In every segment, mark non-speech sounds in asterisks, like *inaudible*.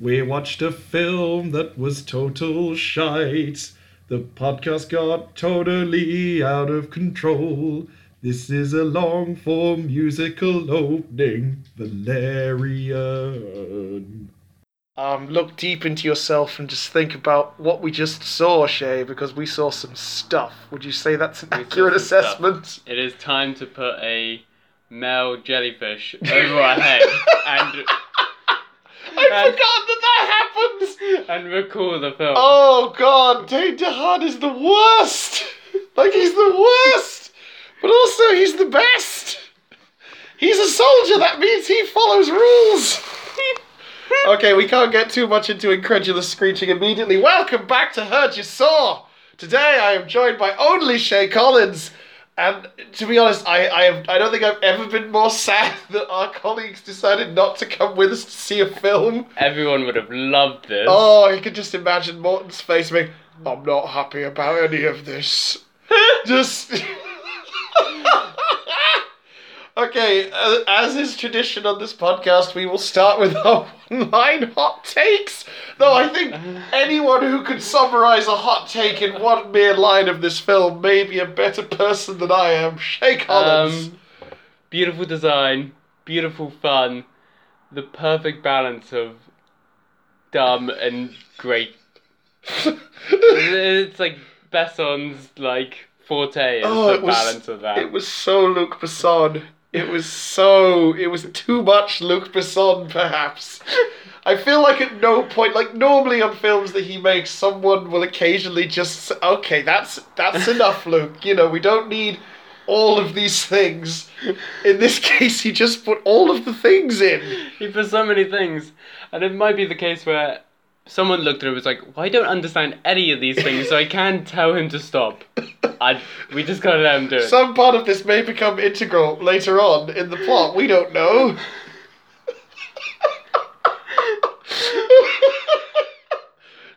We watched a film that was total shite. The podcast got totally out of control. This is a long form musical opening. Valerian. Um, look deep into yourself and just think about what we just saw, Shay, because we saw some stuff. Would you say that's an We saw accurate some stuff. assessment? It is time to put a male jellyfish over our head *laughs* and I've And- forgotten that that happens! and recall the film. Oh god, Dane DeHaan is the worst! *laughs* Like, he's the worst! But also, he's the best! He's a soldier, that means he follows rules! *laughs* okay, we can't get too much into incredulous screeching immediately. Welcome back to Heard You Saw! Today I am joined by only Shay Collins. And to be honest, I, I, have, I don't think I've ever been more sad *laughs* that our colleagues decided not to come with us to see a film. Everyone would have loved this. Oh, you can just imagine Morton's face being, I'm not happy about any of this. *laughs* just. *laughs* okay, uh, as is tradition on this podcast, we will start with our *laughs* one line hot takes. Though I think *laughs* anyone who could summarize a hot take in one mere line of this film may be a better person than I am. Shay Collins. Um, beautiful design, beautiful fun, the perfect balance of dumb and great. *laughs* it's like Besson's like forte is Oh, the it was- balance of that. It was so Luc Besson. It was so. It was too much Luc Besson, perhaps. I feel like at no point, like normally on films that he makes, someone will occasionally just okay, that's that's *laughs* enough, Luke. You know, we don't need all of these things. In this case, he just put all of the things in. He put so many things, and it might be the case where someone looked at it and was like, "Well, I don't understand any of these things, so I can't tell him to stop." I we just gotta let him do it. Some part of this may become integral later on in the plot. We don't know. *laughs*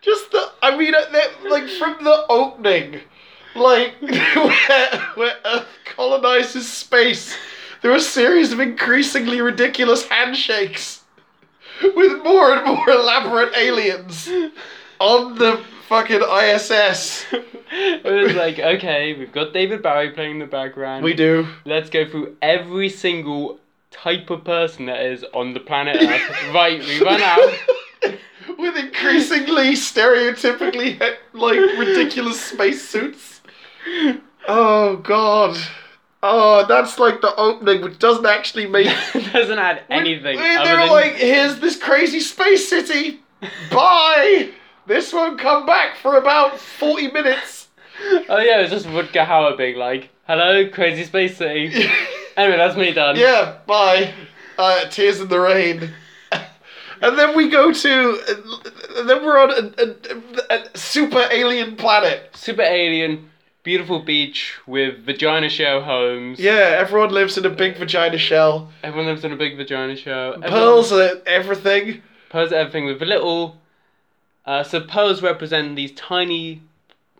Just the, I mean, uh, like from the opening, like *laughs* where, where Earth colonizes space, there are a series of increasingly ridiculous handshakes with more and more elaborate aliens on the fucking ISS. it was like, okay, we've got David Bowie playing in the background. We do. Let's go through every single type of person that is on the planet Earth. *laughs* right, we run out. with increasingly stereotypically like ridiculous spacesuits. Oh god. Oh, that's like the opening, which doesn't actually *laughs* make. doesn't add anything. They're than- like, here's this crazy space city. *laughs* Bye. This won't come back for about forty minutes. *laughs* oh yeah, it's just Rutger Hauer being like, "Hello, crazy space city." anyway, that's me done. yeah. Bye. Uh, Tears in the rain. And then we go to, and then we're on a, a, a super alien planet. Super alien, beautiful beach with vagina shell homes. Yeah, everyone lives in a big vagina shell. Everyone lives in a big vagina show. Everyone- Pearls are everything. Pearls are everything with a little. Uh, so pearls represent these tiny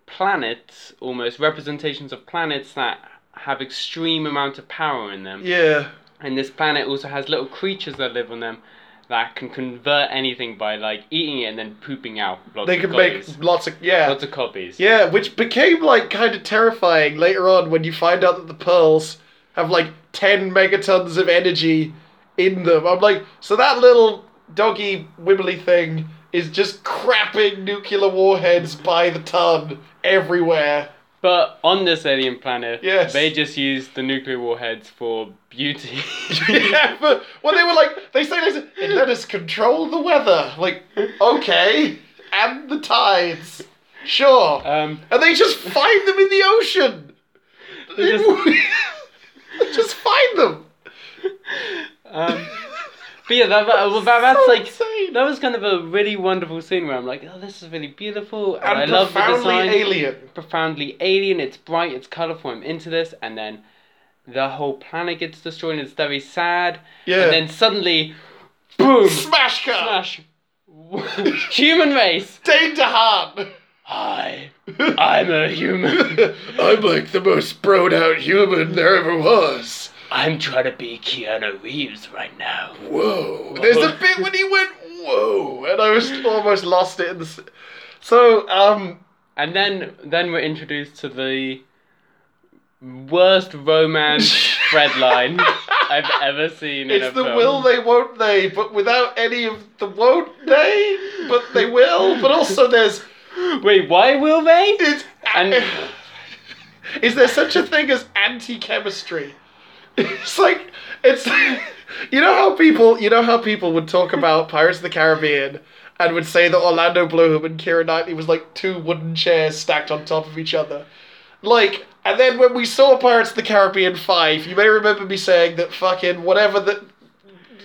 planets, almost representations of planets that have extreme amount of power in them. Yeah. And this planet also has little creatures that live on them that can convert anything by like eating it and then pooping out lots They of can copies. make lots of yeah. lots of copies. Yeah, which became like kind of terrifying later on when you find out that the pearls have like 10 megatons of energy in them. I'm like, so that little doggy wibbly thing is just crapping nuclear warheads by the ton everywhere. But on this alien planet, Yes. they just use the nuclear warheads for beauty. *laughs* yeah, but well, they were like, they say, it let us control the weather. Like, okay, and the tides. Sure. um, and they just find them in the ocean. They *laughs* They just find them. um, but yeah, that, that, well, that, that's So like insane. that was kind of a really wonderful scene where I'm like, oh, this is really beautiful, and, And I love the profoundly design. alien. Profoundly alien. It's bright. It's colorful. I'm into this, and then the whole planet gets destroyed. and It's very sad. Yeah. And then suddenly, boom, Smash cut. smash, *laughs* human race. Dane DeHaan. Hi, *laughs* I'm a human. *laughs* I'm like the most broed out human there ever was. I'm trying to be Keanu Reeves right now. Whoa. *laughs* There's a bit when he went whoa, and I was almost lost it in the. So um, And then then we're introduced to the worst romance *laughs* thread line I've ever seen in a it's the film. will they, won't they, but without any of the won't they, but they will. But also there's *laughs* Wait, why will they? it's And- is there such a thing as anti-chemistry? It's like it's *laughs* you know how people you know how people would talk about Pirates of the Caribbean and would say that Orlando Bloom and Keira Knightley was like two wooden chairs stacked on top of each other. Like and then when we saw Pirates of the Caribbean 5, you may remember me saying that fucking whatever the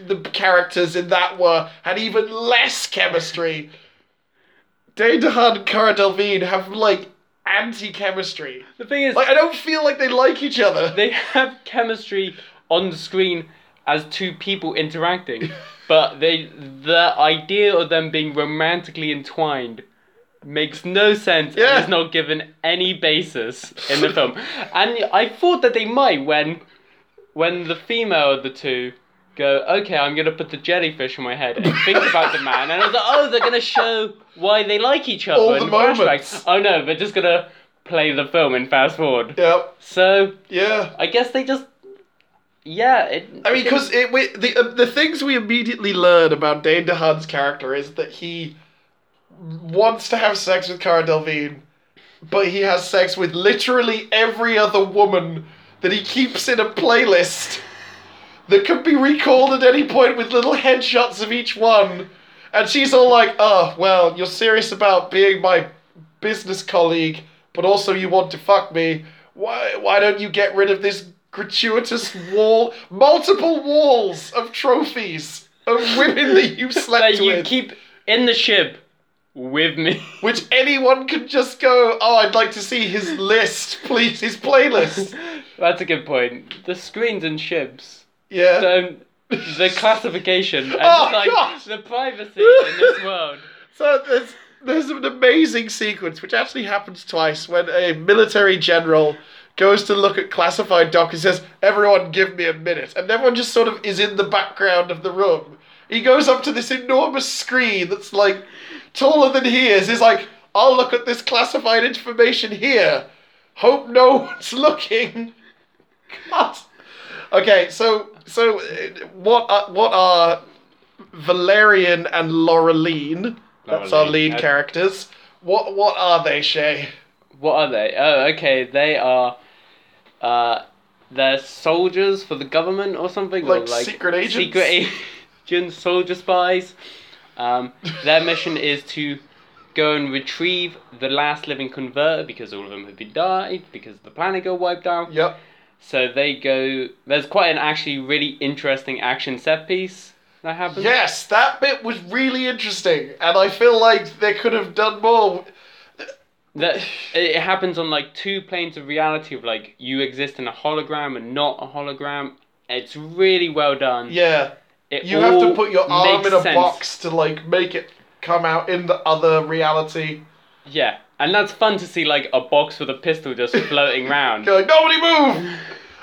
the characters in that were had even less chemistry. Dane DeHaan and Cara Delevingne have like anti-chemistry. The thing is, Like I don't feel like they like each other. *laughs* they have chemistry on the screen as two people interacting, *laughs* but they the idea of them being romantically entwined makes no sense Yeah. and is not given any basis in the film. *laughs* And I thought that they might when when the female of the two go, okay, I'm gonna put the jellyfish on my head and think about the man, and I was like, oh, they're gonna show why they like each other All in the moments. Oh no, they're just gonna play the film and fast forward. Yep. So Yeah. I guess they just, yeah. It, I mean, because it we, the uh, the things we immediately learn about Dane DeHaan's character is that he wants to have sex with Cara Delevingne, but he has sex with literally every other woman that he keeps in a playlist that could be recalled at any point with little headshots of each one. And she's all like, "Oh, well, you're serious about being my business colleague, but also you want to fuck me. Why why don't you get rid of this gratuitous wall, multiple walls of trophies of women that you *laughs* slept that you with, keep in the ship with me. *laughs* which anyone can just go, "Oh, I'd like to see his list, please, his playlist." *laughs* That's a good point. The screens and ships Yeah. don't. The classification *laughs* and Oh, like gosh. the privacy in this world. *laughs* So there's there's an amazing sequence which actually happens twice when a military general goes to look at classified doc and says, "Everyone, give me a minute," and everyone just sort of is in the background of the room. He goes up to this enormous screen that's like taller than he is. He's like, "I'll look at this classified information here. Hope no one's *laughs* looking." God. Okay, so so uh, what are, what are Valerian and Laureline? That's our lead characters. What what are they, Shay? What are they? Oh, okay. They are. Uh, they're soldiers for the government or something. or Like secret agents? Secret agents, *laughs* soldier spies. Um, their mission is to go and retrieve the last living converter because all of them have been died because the planet got wiped out. Yep. So they go. There's quite an actually really interesting action set piece that happens. Yes, that bit was really interesting, and I feel like they could have done more. That it happens on like two planes of reality of like you exist in a hologram and not a hologram. It's really well done. Yeah, It you have to put your arm in a sense. box to like make it come out in the other reality. Yeah, and that's fun to see like a box with a pistol just floating around. Go *laughs* like, nobody move!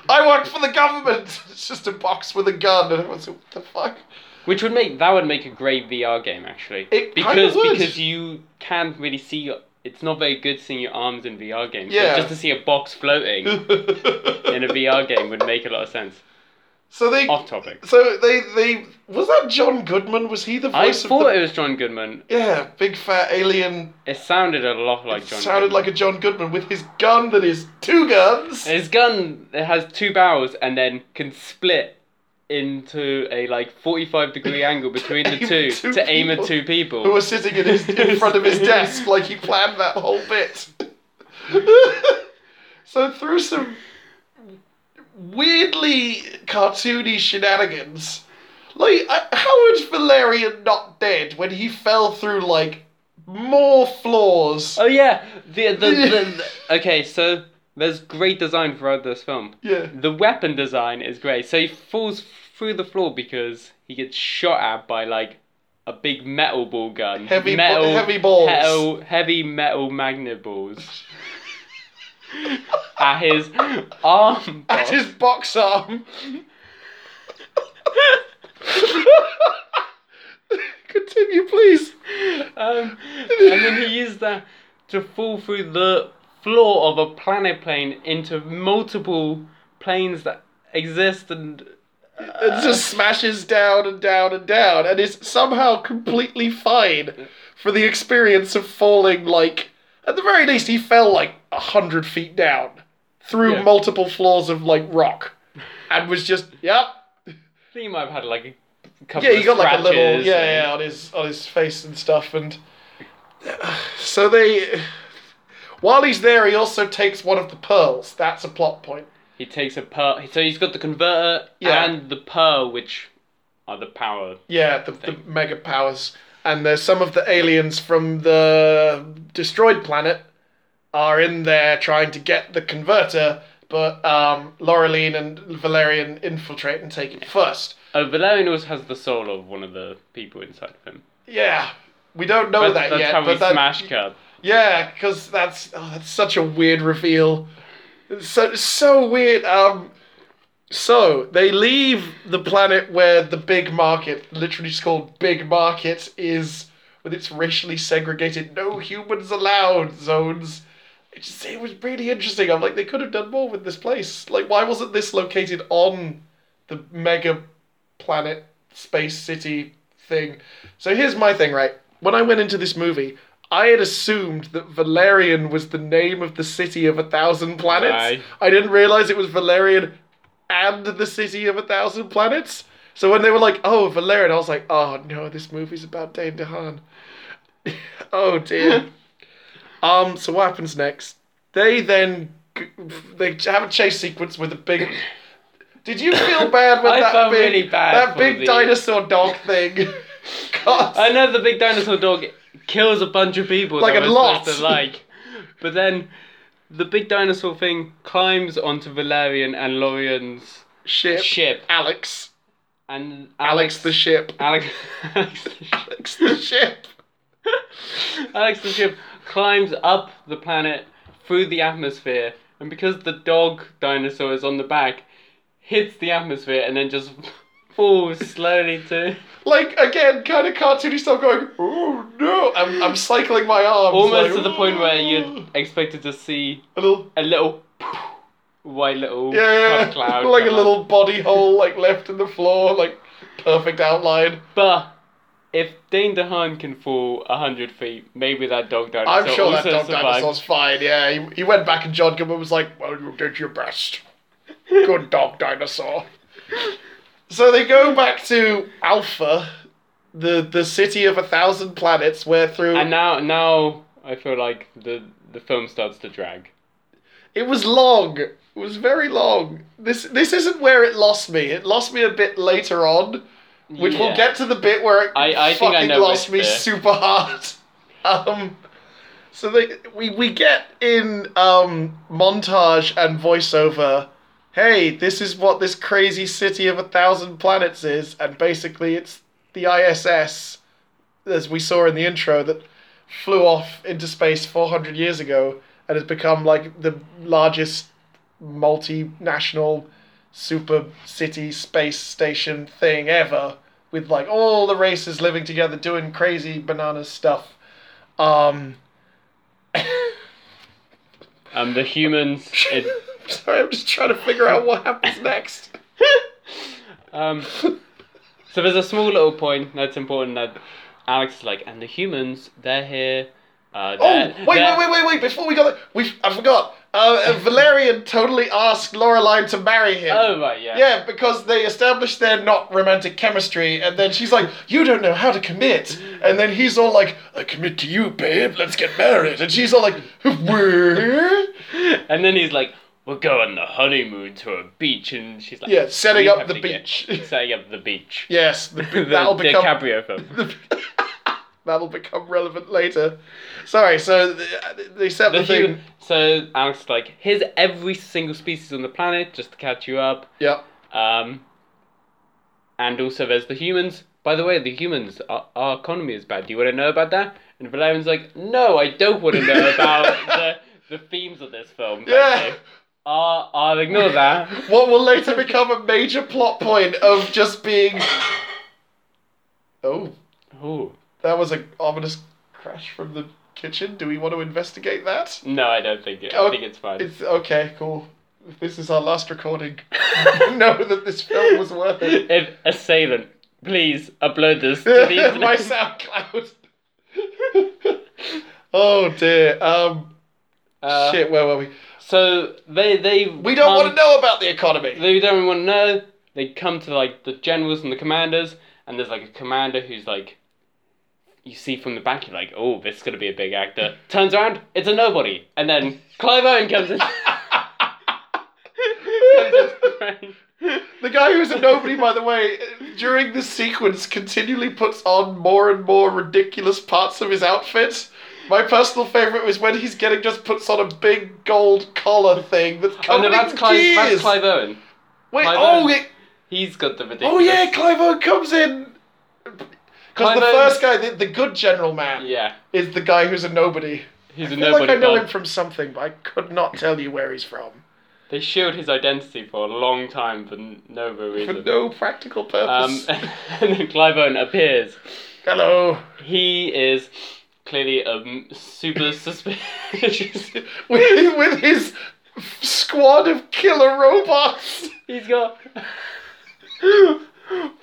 I work for the government. *laughs* It's just a box with a gun, and everyone's like, what the fuck? Which would make that would make a great VR game actually. It because would. because you can't really see your. It's not very good seeing your arms in VR games. Yeah. Just to see a box floating *laughs* in a VR game would make a lot of sense. So they, Off topic. so they, they was that John Goodman? Was he the I voice thought the? I thought it was John Goodman. Yeah, big fat alien. It sounded a lot like John. sounded Goodman. like a John Goodman with his gun that is two guns. His gun it has two barrels and then can split into a like forty-five degree *laughs* angle between the two, two to aim at two people. who are sitting in, his, in front of his *laughs* desk like he planned that whole bit. *laughs* so through some weirdly cartoony shenanigans, like how was Valerian not dead when he fell through like more floors? Oh yeah, the, the, the, *laughs* the okay. So there's great design throughout this film. yeah. The weapon design is great. So he falls through the floor because he gets shot at by like a big metal ball gun. Heavy bo- metal, heavy balls. Metal, heavy metal magnet balls. *laughs* *laughs* at his arm. At his box arm. *laughs* Continue, please. Um, and then he used that to fall through the floor of a planet plane into multiple planes that exist and. It just smashes down and down and down, and is somehow completely fine for the experience of falling. Like, at the very least, he fell like a hundred feet down through Yeah. multiple floors of like rock, and was just, yep, I think he might have had like a couple yeah, he of got like a little, scratches yeah, and- yeah, on his on his face and stuff, and *sighs* so they. While he's there, he also takes one of the pearls. That's a plot point. He takes a pearl. So he's got the converter Yeah. and the pearl, which are the power. Yeah, the, the mega powers. And there's some of the aliens from the destroyed planet are in there trying to get the converter, but um, Laureline and Valerian infiltrate and take it first. Oh, Valerian also has the soul of one of the people inside of him. Yeah, we don't know But that that's yet. how but we that, smash cut. Yeah, because that's oh, that's such a weird reveal. It's so so weird. Um, so they leave the planet where the big market, literally just called Big Market, is with its racially segregated "no humans allowed" zones. It just it was really interesting. I'm like, they could have done more with this place. Like, why wasn't this located on the mega planet space city thing? So here's my thing, right? When I went into this movie, I had assumed that Valerian was the name of the city of a thousand planets. Right. I didn't realize it was Valerian and the city of a thousand planets. So when they were like, "Oh, Valerian," I was like, "Oh no, this movie's about Dane DeHaan." *laughs* oh dear. *laughs* um. So what happens next? They then they have a chase sequence with a big. Did you feel bad when *laughs* I that felt big really bad that big the- dinosaur dog thing? I know the big dinosaur dog kills a bunch of people Like a lot. to like, but then the big dinosaur thing climbs onto Valerian and Lorian's ship. ship, Alex. and Alex the ship. Alex, Alex, the ship. Alex the ship. Alex the ship climbs up the planet through the atmosphere, and because the dog dinosaur is on the back, hits the atmosphere and then just falls slowly too. Like again, kind of cartoony stuff. Going, oh no! I'm, I'm cycling my arms. almost like, to the point where you'd expected to see a little a little white little yeah, cloud, like a little body hole like left in the floor, like perfect outline. But if Dane DeHaan can fall hundred feet, maybe that dog dinosaur I'm sure that dog survived. dinosaur's fine. Yeah, he, he went back and John Goodman was like, "Well, you did your best. Good dog dinosaur." So they go back to Alpha, the the city of a thousand planets, where through And now, now I feel like the the film starts to drag. It was long. It was very long. This this isn't where it lost me. It lost me a bit later on, which we'll Yeah. get to the bit where it I- I think I fucking know lost which me bit. super hard. *laughs* Um, so they we we get in um montage and voiceover. Hey, this is what this crazy city of a thousand planets is, and basically it's the ISS, as we saw in the intro, that flew off into space 400 years ago and has become like the largest multinational super city space station thing ever with like all the races living together doing crazy banana stuff um Um, the humans. It, *laughs* *laughs* sorry i'm just trying to figure out what happens next *laughs* um, so there's a small little point that's important that Alex is like, and the humans, they're here. Uh, oh they're, wait they're- wait wait wait wait before we go there we i forgot uh, valerian totally asked Laureline to marry him Oh right, yeah. Yeah, because they established their not romantic chemistry, and then she's like, "You don't know how to commit," and then he's all like, "I commit to you, babe. Let's get married," and she's all like, *laughs* "Where?" And then he's like, "We'll go on the honeymoon to a beach," and she's like, Yeah, setting up the get- beach." *laughs* setting up the beach." Yes, the, the, *laughs* that'll the become DiCaprio *laughs* film. that'll become relevant later. Sorry, so th- they set the, The thing. so Alex is like, "Here's every single species on the planet, just to catch you up." Yeah. Um, and also there's the humans. By the way, the humans, our, our economy is bad. Do you want to know about that? And Valerian's like, no, I don't want to know about the, the themes of this film. Yeah. You." Uh, I'll ignore that. *laughs* What will later become a major plot point of just being. Oh. Ooh. That was an ominous crash from the kitchen. Do we want to investigate that? No, I don't think it. I Oh, think it's fine. It's okay, cool. If this is our last recording, *laughs* know that this film was worth it. If assailant, please upload this to the *laughs* internet. My SoundCloud. oh dear. Um. Uh, shit. Where were we? So they they We don't want to know about the economy. They don't want to know. They come to like the generals and the commanders, and there's like a commander who's like, you see from the back, you're like, oh, this is gonna be a big actor. Turns around, it's a nobody, and then Clive Owen comes in. comes into frame. The guy who's a nobody, by the way, during this sequence continually puts on more and more ridiculous parts of his outfit. My personal favourite was when he's getting just puts on a big gold collar thing that's Oh covered no, that's in Clive. That's. Clive Owen. Wait, Clive oh, Owen. it, He's got the ridiculous. oh yeah, Clive Owen comes in. Because the first guy, the, the good general man, Yeah, is the guy who's a nobody. he's I a feel nobody. like I know him from something, but I could not tell you where he's from. They shielded his identity for a long time for no For reason. no practical Um, *laughs* purpose. and then Clive Owen appears. Hello. He is clearly a m- super *laughs* suspicious. *laughs* with, with his squad of killer robots. He's got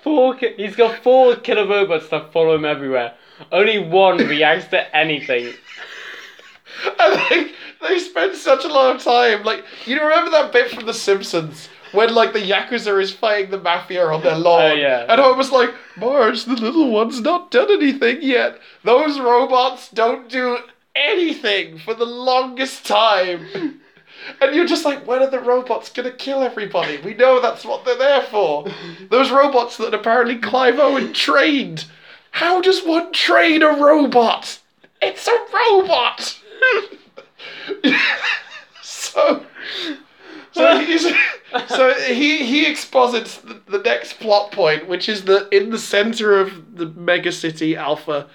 four. ki- He's got four killer robots that follow him everywhere. Only one reacts to anything. *laughs* And they, they spend such a lot of time. Like, you remember that bit from The Simpsons? When, like, the Yakuza is fighting the Mafia on their lawn. Oh, yeah. And I was like, Marge, the little one's not done anything yet. Those robots don't do anything for the longest time. *laughs* And you're just like, when are the robots gonna kill everybody? We know that's what they're there for. *laughs* Those robots that apparently Clive Owen trained. How does one train a robot? It's a robot! *laughs* so. So he's *laughs* so he he exposits the, the next plot point, which is that in the center of the mega city Alpha,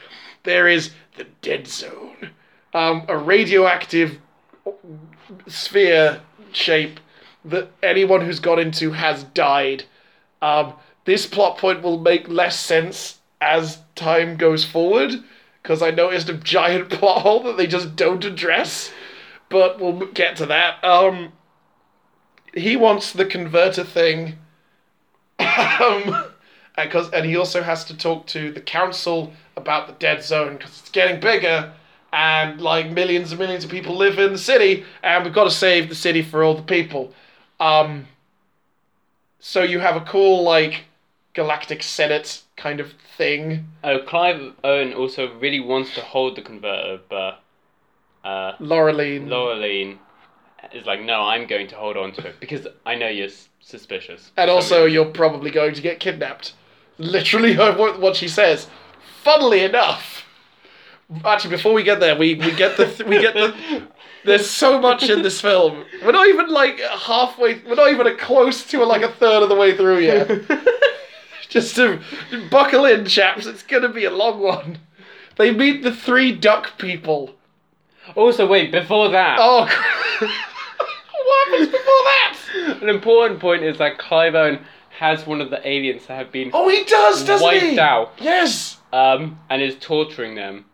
there is the dead zone, um, a radioactive sphere shape that anyone who's got into has died. Um, this plot point will make less sense as time goes forward because I noticed a giant *laughs* plot hole that they just don't address. But we'll get to that. Um, he wants the converter thing. um, and, cause, and he also has to talk to the council about the dead zone because it's getting bigger and like millions and millions of people live in the city and we've got to save the city for all the people. Um, so you have a cool like galactic senate kind of thing. Oh, Clive Owen also really wants to hold the converter, but uh, Laureline. Laureline is like, no, I'm going to hold on to it because I know you're s- suspicious. and also you're probably going to get kidnapped. Literally *laughs* what what she says. Funnily enough, actually before we get there, we, we get the th- we get the *laughs* there's so much in this film. We're not even like halfway. We're not even close to like a third of the way through yet. *laughs* Just to buckle in, chaps. It's gonna be a long one. They meet the three duck people. Also, wait, before that, Oh, what happens before that? an important point is that Clive Owen has one of the aliens that have been Oh, he does, doesn't wiped he? out Yes. um, and is torturing them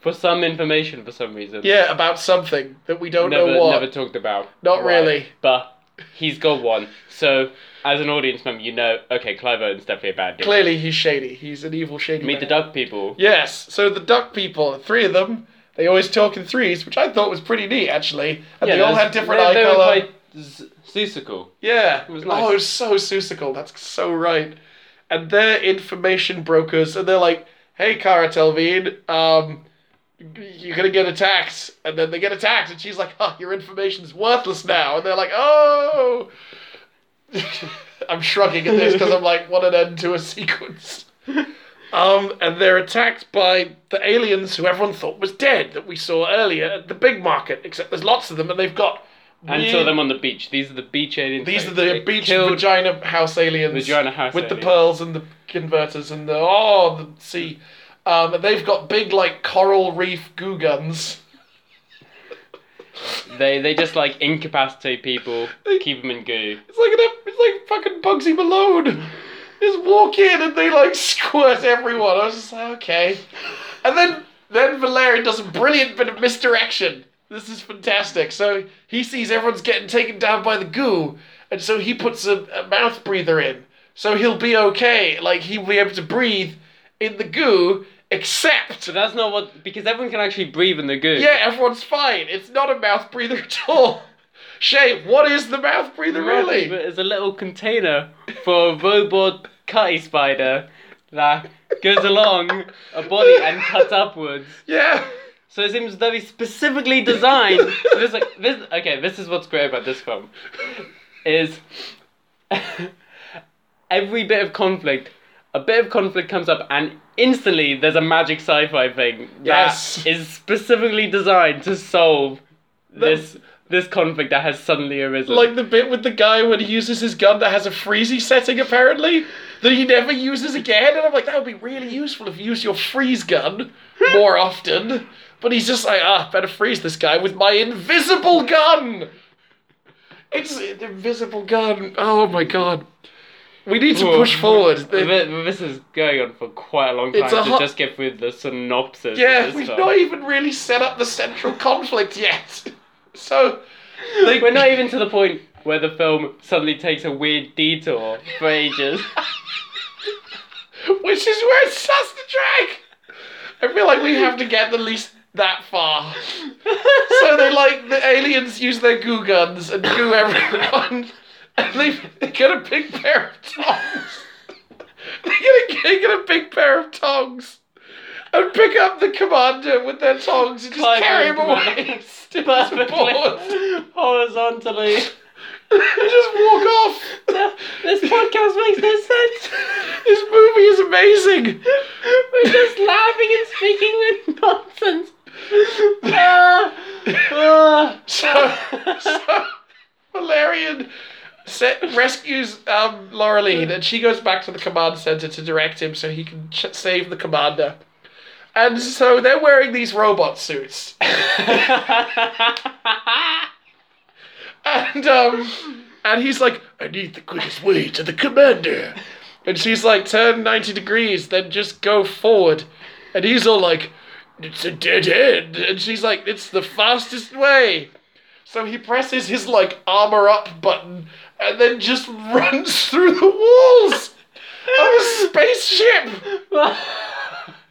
for some information for some reason. Yeah, about something that we don't never, know what. We've never talked about. Not really. But he's got one. So, as an audience member, you know, okay, Clive Owen's definitely a bad dude. Clearly, he's shady. He's an evil, shady. Meet the man. duck people. Yes. So the duck people, three of them, they always talk in threes, which I thought was pretty neat actually. And they all had different they, eye they color. were quite z- Seussical. Yeah. It was nice. Oh, it was so Seussical. That's so right. And they're information brokers, and they're like, "Hey, Cara Delevingne, um, you're gonna get attacked." And then they get attacked, and she's like, "Oh, your information's worthless now." And they're like, "Oh." *laughs* I'm shrugging at this because I'm like, what an end to a sequence. *laughs* Um, and they're attacked by the aliens who everyone thought was dead that we saw earlier at the big market. Except there's lots of them, and they've got. And saw them on the beach. These are the beach aliens. these are the beach vagina house aliens. Vagina house with the pearls and the converters and the oh the sea. Um, and they've got big like coral reef goo guns. They they just like incapacitate people, keep them in goo. It's like an, it's like fucking Bugsy Malone. Just walk in and they like *laughs* squirt everyone. I was just like, okay. And then then Valerian does a brilliant bit of misdirection. This is fantastic. So he sees everyone's getting taken down by the goo, and so he puts a, a mouth breather in. So he'll be okay. Like he'll be able to breathe in the goo, except But that's not what because everyone can actually breathe in the goo. yeah, everyone's fine. It's not a mouth breather at all. Shay, what is the mouth breather really? It's a little container for a robot cutty spider that goes along a body and cuts upwards. Yeah. So it seems very specifically designed. this, like, this, okay, this is what's great about this film. Is *laughs* every bit of conflict, a bit of conflict comes up, and instantly there's a magic sci-fi thing Yes. that is specifically designed to solve this this conflict that has suddenly arisen. Like the bit with the guy when he uses his gun that has a freezy setting apparently that he never uses again, and I'm like, that would be really useful if you use your freeze gun more often. But he's just like, ah, better freeze this guy with my invisible gun. It's an invisible gun. Oh my god. We need to push forward. This is going on for quite a long time It's a to hot- just get through the synopsis. Yeah, of this we've film. not even really set up the central *laughs* conflict yet. So, they, We're not even to the point where the film suddenly takes a weird detour for ages. *laughs* which is where it starts to drag. I feel like we have to get at least that far. So they like the aliens use their goo guns and goo everyone, and they, they get a big pair of tongs. *laughs* They get, a, they get a big pair of tongs. And pick up the commander with their tongs and just carry him away. commander. Stiff as a board. Perfectly horizontally. *laughs* just walk off. *laughs* This podcast makes no sense. This movie is amazing. We're just laughing and speaking with nonsense. Ah, *laughs* ah. So, so Valerian set, rescues um, Laureline and she goes back to the command center to direct him so he can ch- save the commander. And so they're wearing these robot suits. And um and he's like, I need the quickest way to the commander. And she's like, turn 90 degrees, then just go forward. And he's all like, it's a dead end. And she's like, it's the fastest way. So he presses his like armor up button and then just *laughs* runs through the walls of a spaceship. *laughs*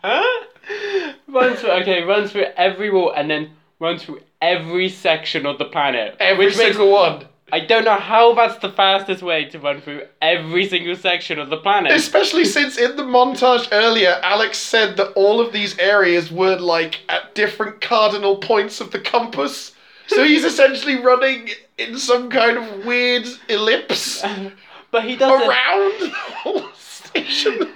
Huh? *laughs* runs through okay, runs through every wall and then runs through every section of the planet. Every which makes single one. I don't know how that's the fastest way to run through every single section of the planet. Especially since in the montage earlier, Alex said that all of these areas were like at different cardinal points of the compass. So he's *laughs* essentially running in some kind of weird ellipse *laughs* but he doesn't. around the whole station.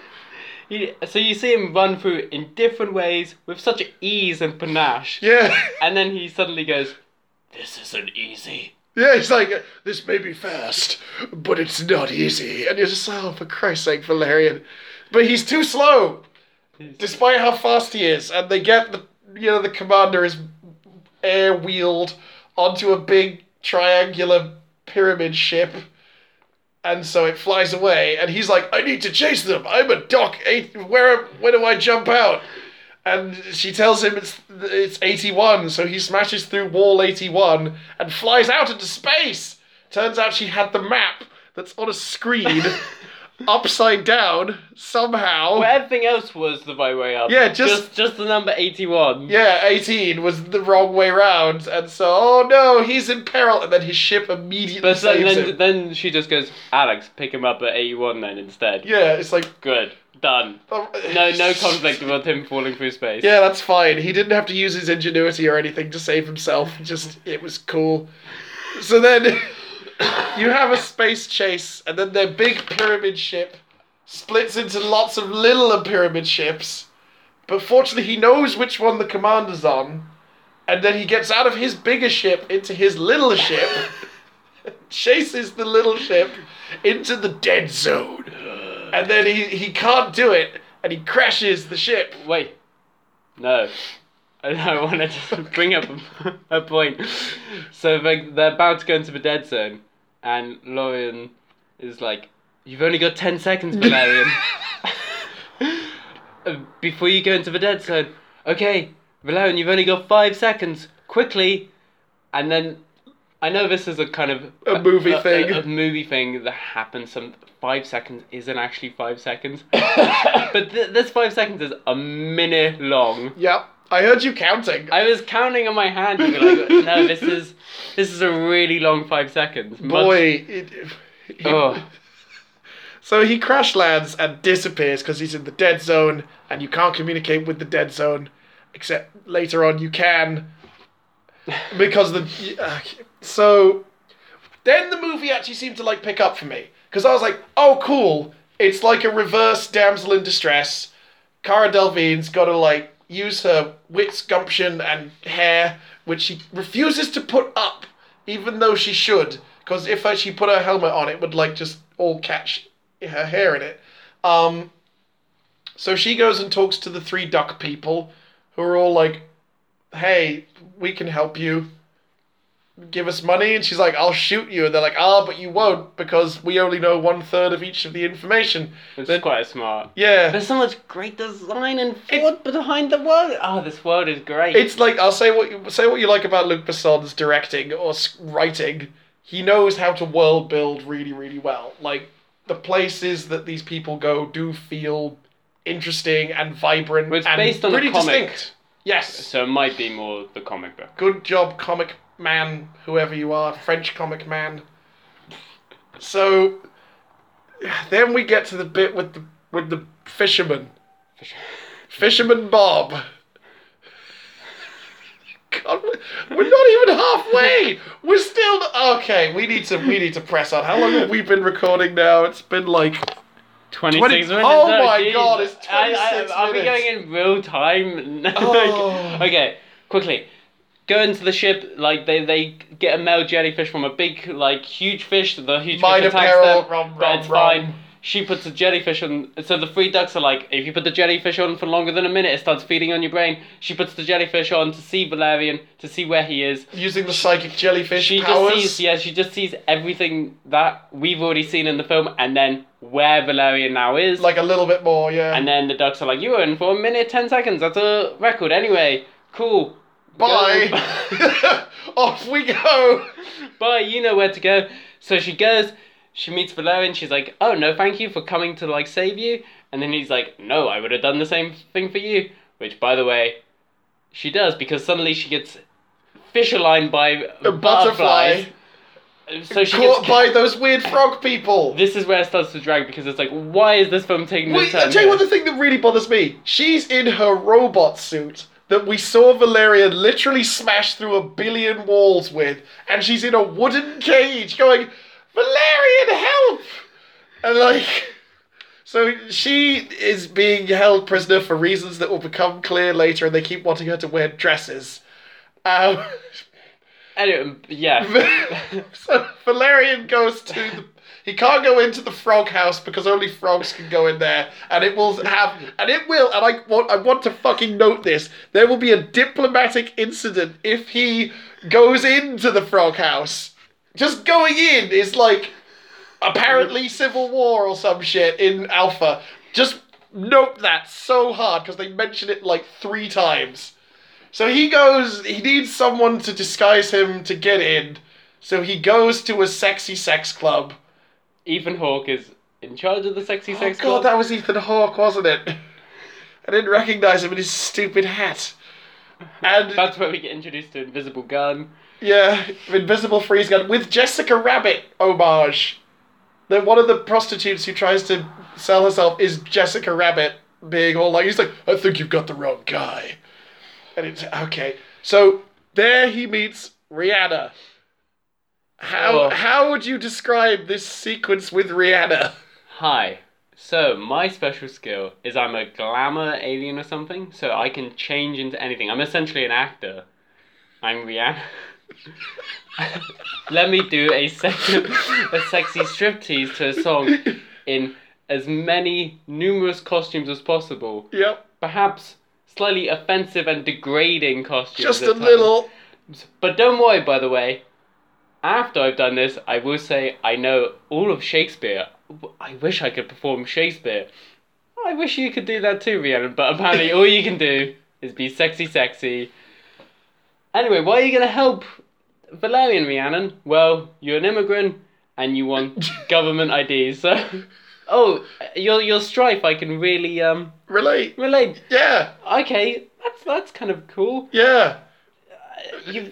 He, so you see him run through in different ways with such ease and panache, Yeah. and then he suddenly goes, "This isn't easy." Yeah, he's like, this may be fast, but it's not easy. And you're just like, oh, for Christ's sake, Valerian. But he's too slow, despite how fast he is. And they get the, you know, the commander is air wheeled onto a big triangular pyramid ship. And so it flies away, and he's like, I need to chase them. I'm a doc. Where, where do I jump out? And she tells him it's it's 81, so he smashes through wall 81 and flies out into space. Turns out she had the map that's on a screen *laughs* upside down somehow. Well, everything else was the right way up. Yeah, just- just just the number eighty-one. Yeah, 18 was the wrong way round, and so oh no, he's in peril, and then his ship immediately But then, then, him. then she just goes, Alex, pick him up at 81 then instead. Yeah, it's like Good. Done. Oh. No no conflict about him falling through space. Yeah, that's fine. He didn't have to use his ingenuity or anything to save himself. Just it was cool. So then *laughs* you have a space chase, and then their big pyramid ship splits into lots of littler pyramid ships. But fortunately, he knows which one the commander's on, and then he gets out of his bigger ship into his little ship, *laughs* chases the little ship into the dead zone, and then he, he can't do it, and he crashes the ship. Wait. No. *laughs* I, I want to just bring up a, *laughs* a point. So they, they're about to go into the dead zone, and Lorian is like, You've only got 10 seconds, Valerian. *laughs* Uh, Before you go into the dead zone. Okay, Valerian, you've only got 5 seconds. Quickly. And then. I know this is a kind of A movie thing. A, a movie thing that happens. Some five seconds isn't actually five seconds, *coughs* but th- this five seconds is a minute long. Yep. I heard you counting. I was counting on my hand. Be like, no, this is this is a really long five seconds. Much- Boy. It, he- Oh. So he crash lands and disappears because he's in the dead zone and you can't communicate with the dead zone, except later on you can. Because the. uh, so. Then the movie actually seemed to like pick up for me. Because I was like, oh, cool. It's like a reverse damsel in distress. Cara Delevingne's got to like use her wits, gumption, and hair, which she refuses to put up, even though she should. Because if she put her helmet on, it would like just all catch her hair in it. Um, so she goes and talks to the three duck people, who are all like, "Hey, we can help you. Give us money." And she's like, "I'll shoot you." And they're like, "Ah, but you won't because we only know one third of each of the information." It's Then- quite smart. Yeah. There's so much great design and thought behind the world. Oh, this world is great. It's like I'll say what you say what you like about Luc Besson's directing or writing. He knows how to world build really, really well. Like the places that these people go do feel interesting and vibrant Well, it's and based on a pretty comic. distinct. Yes. so it might be more the comic book. Good job, comic man, whoever you are, French comic man. So then we get to the bit with the with the fisherman. Fisherman Bob. God, we're not even halfway. We're still okay. We need to we need to press on. How long have we been recording now? It's been like 26 20 minutes. oh, oh my geez. God, it's I, 26 I, Are we minutes. going in real time? *laughs* Oh. okay, quickly. Go into the ship, like they, they get a male jellyfish from a big, like huge fish. The huge Minor fish attacks peril, them, rum, but rum, it's rum. fine. She puts a jellyfish on. So the three ducks are like, if you put the jellyfish on for longer than a minute, it starts feeding on your brain. She puts the jellyfish on to see Valerian, to see where he is. using the psychic jellyfish She powers. just sees, yeah, she just sees everything that we've already seen in the film, and then where Valerian now is. like a little bit more, yeah. And then the ducks are like, you were in for a minute, 10 seconds. That's a record. Anyway, cool. Bye. *laughs* Off we go. Bye, you know where to go. So she goes, she meets Valerian. She's like, oh, no, thank you for coming to, like, save you. And then he's like, no, I would have done the same thing for you. Which, by the way, she does because suddenly she gets fish aligned by A butterfly. So she Caught gets by those weird frog people. This is where it starts to drag because it's like, why is this film taking this Wait, turn? I'll tell you what the thing that really bothers me. She's in her robot suit that we saw Valerian literally smash through a billion walls with, and she's in a wooden cage going, Valerian, help! And like, so she is being held prisoner for reasons that will become clear later, and they keep wanting her to wear dresses. Um, Anyway, yeah. *laughs* so Valerian goes to the. He can't go into the frog house because only frogs can go in there, and it will have, and it will, and I want, I want to fucking note this. There will be a diplomatic incident if he goes into the frog house. Just going in is like apparently civil war or some shit in Alpha. Just note that so hard because they mention it like three times. So he goes, he needs someone to disguise him to get in. So he goes to a sexy sex club. Ethan Hawke is in charge of the sexy Oh sex god, club. that was Ethan Hawke, wasn't it? I didn't recognize him in his stupid hat. And That's where we get introduced to Invisible Gun. yeah, Invisible Freeze Gun with Jessica Rabbit homage. Then one of the prostitutes who tries to sell herself is Jessica Rabbit, being all like, he's like, I think you've got the wrong guy. And it's okay. So there he meets Rihanna. How Oh. how would you describe this sequence with Rihanna? Hi. So my special skill is I'm a glamour alien or something, so I can change into anything. I'm essentially an actor. I'm Rihanna. *laughs* Let me do a sexy, a sexy striptease to a song in as many numerous costumes as possible. Yep, Perhaps slightly offensive and degrading costumes. just a times. little. But don't worry, by the way. After I've done this, I will say I know all of Shakespeare I wish I could perform Shakespeare. I wish you could do that too, Rhiannon, but apparently all you can do is be sexy, sexy. Anyway, why are you going to help Valerian, Rhiannon? Well, you're an immigrant and you want *laughs* government IDs, so. *laughs* Oh, your your strife, I can really um Relate. relate. Yeah. Okay, that's that's kind of cool. Yeah. You,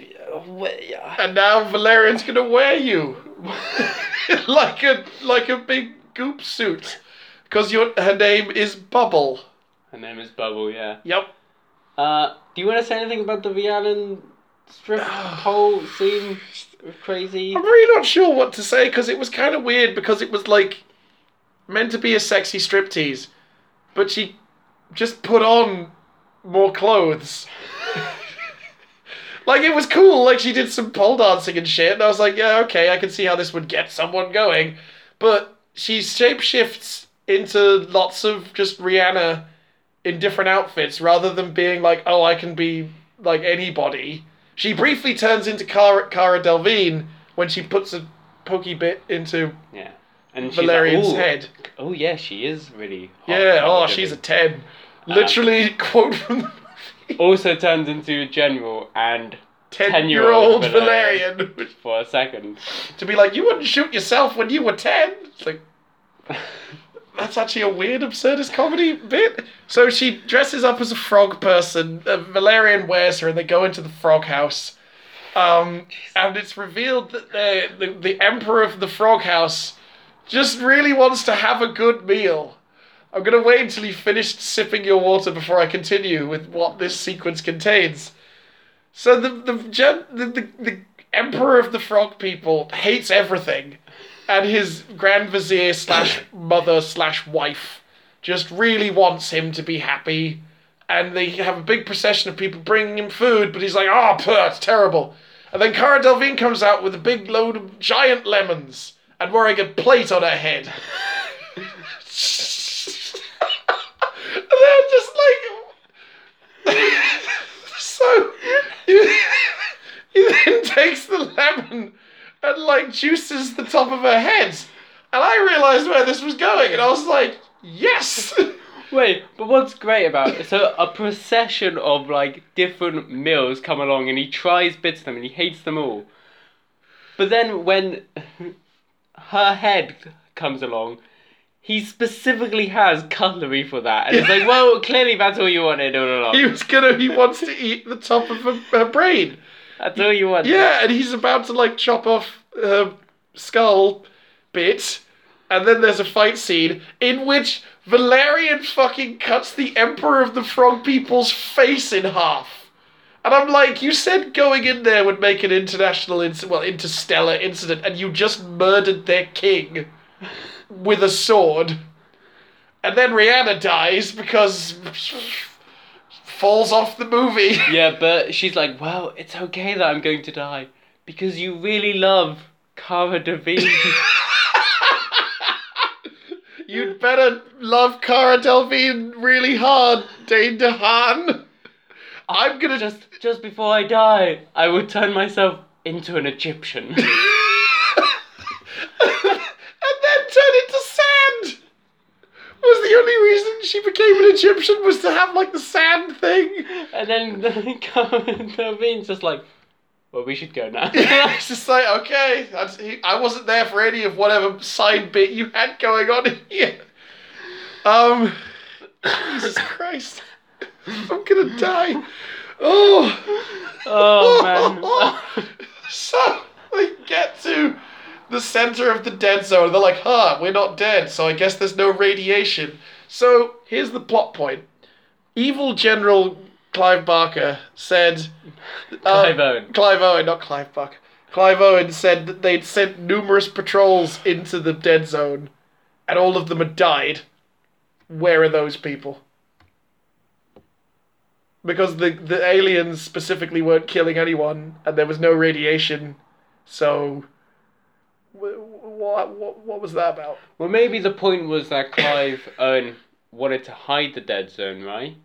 wh- yeah. And now Valerian's gonna wear you *laughs* like a like a big goop suit, because your her name is Bubble. Her name is Bubble. Yeah. Yep. Uh, do you want to say anything about the Rihanna strip *sighs* pole scene? Crazy. I'm really not sure what to say because it was kind of weird because it was like meant to be a sexy striptease, but she just put on more clothes. Like it was cool, like she did some pole dancing and shit, and I was like, yeah, okay, I can see how this would get someone going, but she shapeshifts into lots of just Rihanna in different outfits rather than being like, oh, I can be like anybody. She briefly turns into Cara, Cara Delevingne when she puts a pokey bit into Yeah. And Valerian's like, "Ooh, head. Oh yeah, she is really. Hot Yeah, oh, she's a 10. Literally, *laughs* quote from the. Also turns into a general and 10 year old Valerian. For a second. to be like, you wouldn't shoot yourself when you were 10. It's like, *laughs* that's actually a weird absurdist comedy bit. So she dresses up as a frog person. Uh, Valerian wears her and they go into the frog house. Um, and it's revealed that the, the, the emperor of the frog house just really wants to have a good meal. I'm going to wait until you've finished sipping your water before I continue with what this sequence contains. So the the, the, the, the emperor of the frog people hates everything, and his grand vizier slash mother slash wife just really wants him to be happy. And they have a big procession of people bringing him food, but he's like, ah, oh, puh, it's terrible. And then Cara Delevingne comes out with a big load of giant lemons and wearing a plate on her head. *laughs* just like, *laughs* so he, he then takes the lemon and like juices the top of her head. And I realised where this was going, and I was like, yes! *laughs* Wait, but what's great about it? So a procession of like different meals come along, and he tries bits of them, and he hates them all. But then when her head comes along, he specifically has cutlery for that, and it's like, well, *laughs* clearly that's all you wanted all along. he was gonna, he wants to eat the top of her, her brain. That's all you wanted. Yeah, and he's about to like chop off her skull bit, and then there's a fight scene in which Valerian fucking cuts the Emperor of the Frog People's face in half. And I'm like, you said going in there would make an international, inc- well, interstellar incident, and you just murdered their king with a sword. And then Rihanna dies because falls off the movie. *laughs* Yeah, but she's like, well, it's okay that I'm going to die because you really love Cara Delevingne. *laughs* You'd better love Cara Delevingne really hard, Dane DeHaan. I'm gonna just just before I die, I would turn myself into an Egyptian. *laughs* and then turn into sand. Was the only reason she became an Egyptian was to have like the sand thing. and then *laughs* Cara Delevingne's just like, well, we should go now. *laughs* *laughs* it's just like okay, he, I wasn't there for any of whatever side bit you had going on here. Um, *coughs* Jesus Christ, I'm gonna die. Oh. oh man. So they get to the center of the dead zone. They're like, huh, we're not dead, so I guess there's no radiation. So here's the plot point Evil General Clive Barker said. *laughs* uh, Clive Owen. Clive Owen, not Clive Barker. Clive Owen said that they'd sent numerous patrols into the dead zone, and all of them had died. Where are those people? Because the, the aliens specifically weren't killing anyone, and there was no radiation, so. What, what, what was that about? Well, maybe the point was that Clive Owen *coughs* um, wanted to hide the dead zone, right?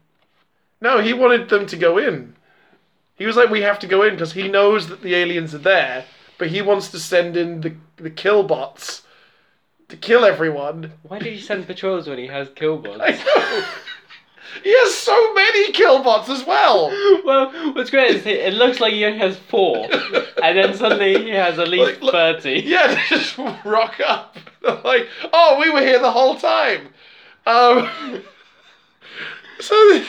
No, he wanted them to go in. He was like, we have to go in because he knows that the aliens are there, but he wants to send in the, the kill bots to kill everyone. Why did he send *laughs* patrols when he has killbots? I know. He has so many killbots as well. *laughs* well, what's great is it, it looks like he only has four, and then suddenly he has at least Like, look- thirty. *laughs* Yeah, they just rock up. *laughs* like, oh, we were here the whole time. Um, so the,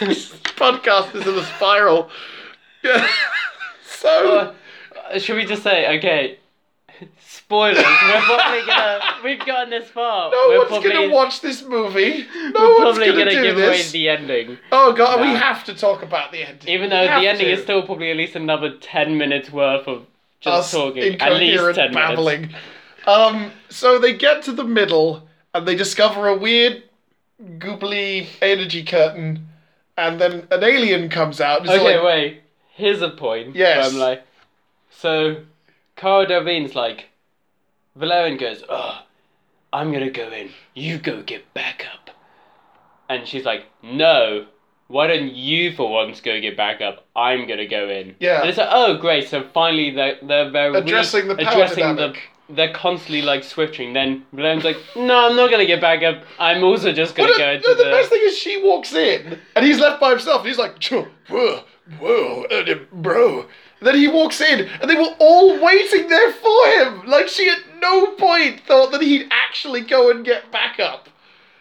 this podcast is in a spiral. Yeah. so Uh, should we just say okay? Spoilers. *laughs* We're probably gonna. *laughs* We've gotten this far. no we're one's probably, gonna watch this movie. No we're one's probably gonna, gonna, give away the ending, Oh god, we have to talk about the ending. even though the ending to. is still probably at least another ten minutes worth of just Us talking. At least ten minutes. babbling. Um, so they get to the middle and they discover a weird, gooply energy curtain, and then an alien comes out. and Okay, like, wait. Here's a point. Yes. I'm like, so, Cara Delevingne's like, Valerian goes, oh, I'm gonna go in. You go get back up. And she's like, no. Why don't you for once go get back up? I'm gonna go in. Yeah. And it's like, oh great, so finally they're they're very Addressing the power addressing dynamic. the they're constantly like switching. Then Valerian's like, no, I'm not gonna get back up. I'm also just gonna Well, go into the, the, the best thing is she walks in and he's left by himself and he's like, whoa, whoa, uh, bro. Then he walks in and they were all waiting there for him. Like she at no point thought that he'd actually go and get back up.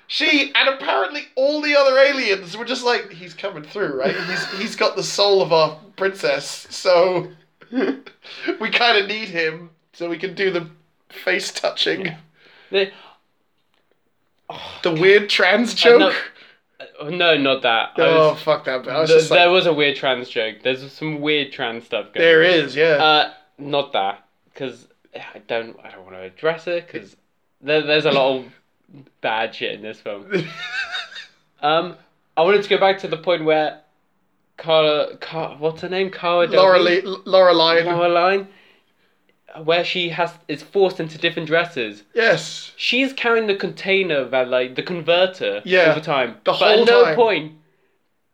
She and apparently all the other aliens were just like, he's coming through, right? He's he's got the soul of our princess, so *laughs* we kind of need him so we can do the face touching. the- The weird trans joke. No, uh, not that. Oh was- fuck that! I was Th- just like, there was a weird trans joke. There's some weird trans stuff going. there on. is, yeah. Uh, not that, because I don't. I don't want to address it because there, there's a lot of bad shit in this film. *laughs* Um, I wanted to go back to the point where Carla, Car, what's her name? Cara Laura? Lee, Laura Lyon. Laureline, where she has is forced into different dresses. Yes. She's carrying the container that like the converter Yeah, all the time. the but whole at no time. point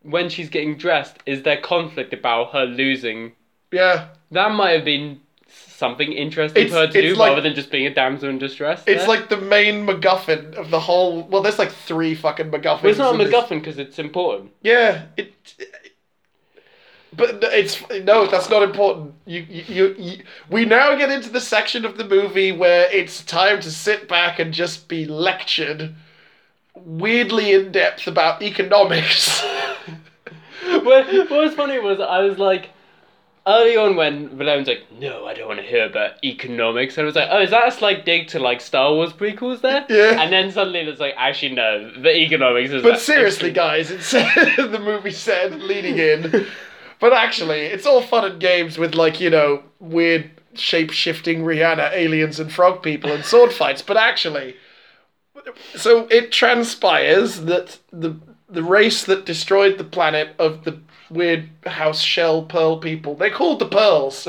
when she's getting dressed is there conflict about her losing. Yeah. That might have been something interesting It's- for her to do like- rather than just being a damsel in distress. It's there. like the main MacGuffin of the whole. Well, there's like three fucking MacGuffins. Well, it's not a in MacGuffin because it's important. Yeah. It. But it's no, that's not important. You, you, you, we now get into the section of the movie where it's time to sit back and just be lectured, weirdly in depth about economics. *laughs* what, what was funny was I was like, early on when Valerian's like, no, I don't want to hear about economics, and I was like, oh, is that a slight dig to like Star Wars prequels there? *laughs* Yeah. And then suddenly it's like, actually no, the economics is. But seriously, guys, it said *laughs* the movie said leading in. But actually, it's all fun and games with like you know weird shape shifting Rihanna aliens and frog people and sword fights. But actually, so it transpires that the the race that destroyed the planet of the weird house shell pearl people they're called the pearls.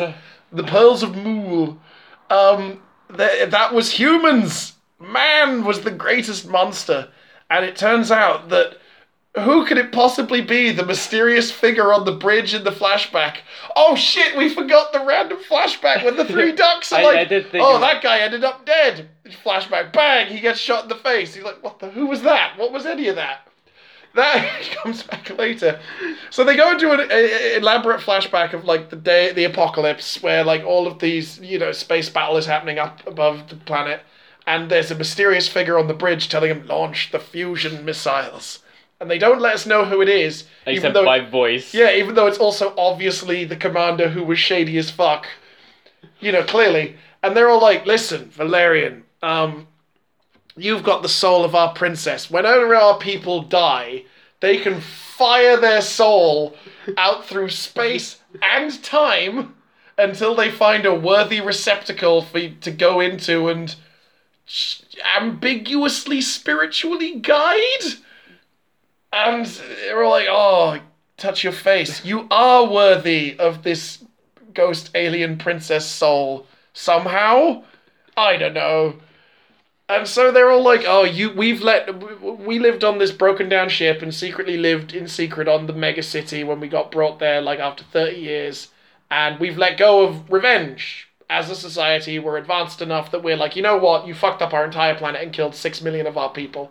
The pearls of Mül. Um th- that was humans. Man was the greatest monster. And it turns out that who could it possibly be the mysterious figure on the bridge in the flashback? Oh shit we forgot the random flashback when the three *laughs* ducks are I- like I did think oh that guy ended up dead. Flashback bang he gets shot in the face. He's like what the who was that? What was any of that? That *laughs* comes back later. So they go into an a, a- elaborate flashback of like the day, the apocalypse, where like all of these, you know, space battle is happening up above the planet, and there's a mysterious figure on the bridge telling him launch the fusion missiles, and they don't let us know who it is, even Except though by voice. yeah, even though it's also obviously the commander who was shady as fuck. You know, clearly. And they're all like, listen, Valerian, um, you've got the soul of our princess. Whenever our people die, they can fire their soul out through space and time until they find a worthy receptacle for you to go into and ambiguously spiritually guide. And they're all like, oh, touch your face. You are worthy of this ghost alien princess soul somehow. I don't know. And so they're all like, "Oh, you, we've let, we lived on this broken down ship and secretly lived in secret on the mega city when we got brought there, like after thirty years, and we've let go of revenge. as a society, we're advanced enough that we're like, you know what, you fucked up our entire planet and killed six million of our people.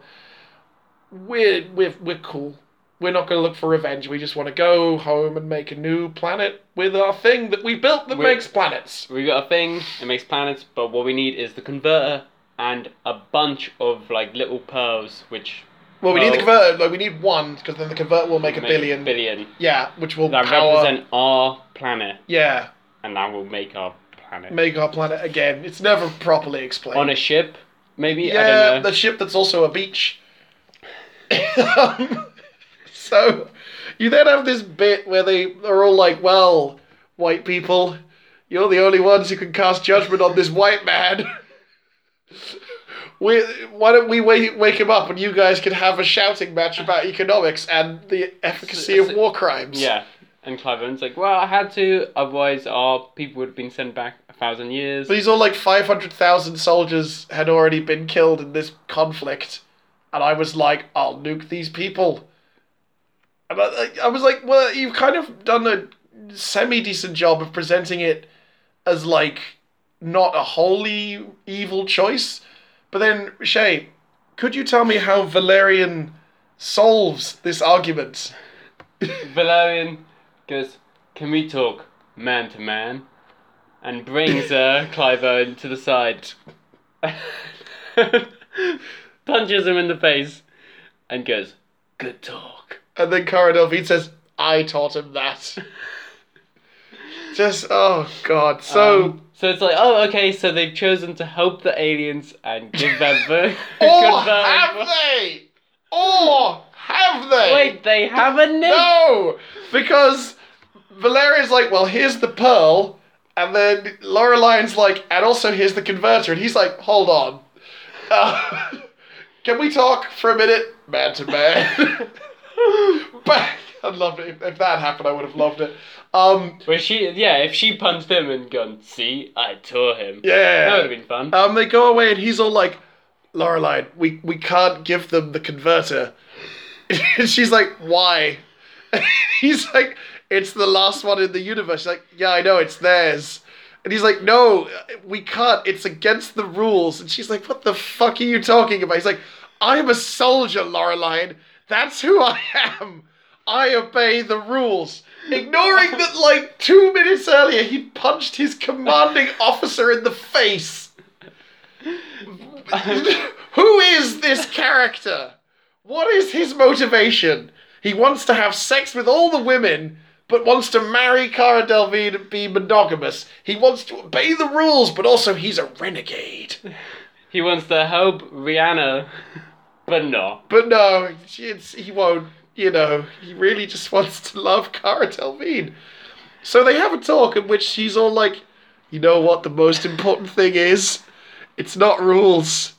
We're we're we're cool. We're not going to look for revenge. We just want to go home and make a new planet with our thing that we built that We're- makes planets. We got a thing, it makes planets, but what we need is the converter and a bunch of like little pearls, which Well, we need the Well- converter. Like, we need one because then the converter will make a billion. billion Yeah, which will that power. represent our planet, Yeah, and that will make our planet make our planet again. It's never properly explained. on a ship. Maybe I yeah, don't know. the ship that's also a beach. Um, *laughs* so you then have this bit where they are all like, "Well, white people, you're the only ones who can cast judgment on this white man." *laughs* We, why don't we wake, wake him up and you guys can have a shouting match about economics and the efficacy of war crimes? Yeah, and Clive Owen's like, well, I had to, otherwise our people would have been sent back a thousand years. But he's all like 500,000 soldiers had already been killed in this conflict. And I was like, I'll nuke these people. And I, I was like, well, you've kind of done a semi decent job of presenting it as like not a wholly evil choice. But then, Shay, could you tell me how Valerian solves this argument? *laughs* Valerian goes, can we talk man to man? And brings uh, Clive Owen to the side. *laughs* Punches him in the face and goes, good talk. And then Cara Delevingne says, I taught him that. *laughs* Just, oh god. So. Um, so it's like, oh, okay, so they've chosen to help the aliens and give them *laughs* the. Or have they? Or have they? Wait, they have a name? No! Because Valeria's like, well, here's the pearl. And then Laureline's like, and also here's the converter. And he's like, hold on. Uh, *laughs* can we talk for a minute? Man to man. *laughs* I'd love it. If, if that happened, I would have loved it. Um, Where she, yeah, if she punched him and gone, see, I tore him. yeah. That would have been fun. Um, they go away and he's all like, Laureline, we, we can't give them the converter. *laughs* and she's like, why? *laughs* he's like, it's the last one in the universe. She's like, yeah, I know, it's theirs. And he's like, no, we can't. It's against the rules. And she's like, what the fuck are you talking about? He's like, I'm a soldier, Laureline. That's who I am. I obey the rules. Ignoring that, like, two minutes earlier, he punched his commanding officer in the face. *laughs* Who is this character? What is his motivation? He wants to have sex with all the women, but wants to marry Cara Delevingne and be monogamous. He wants to obey the rules, but also he's a renegade. He wants to help Rihanna, but no. But no, it's, he won't. You know, he really just *laughs* wants to love Cara Delevingne. So they have a talk in which she's all like, you know what the most important thing is? It's not rules.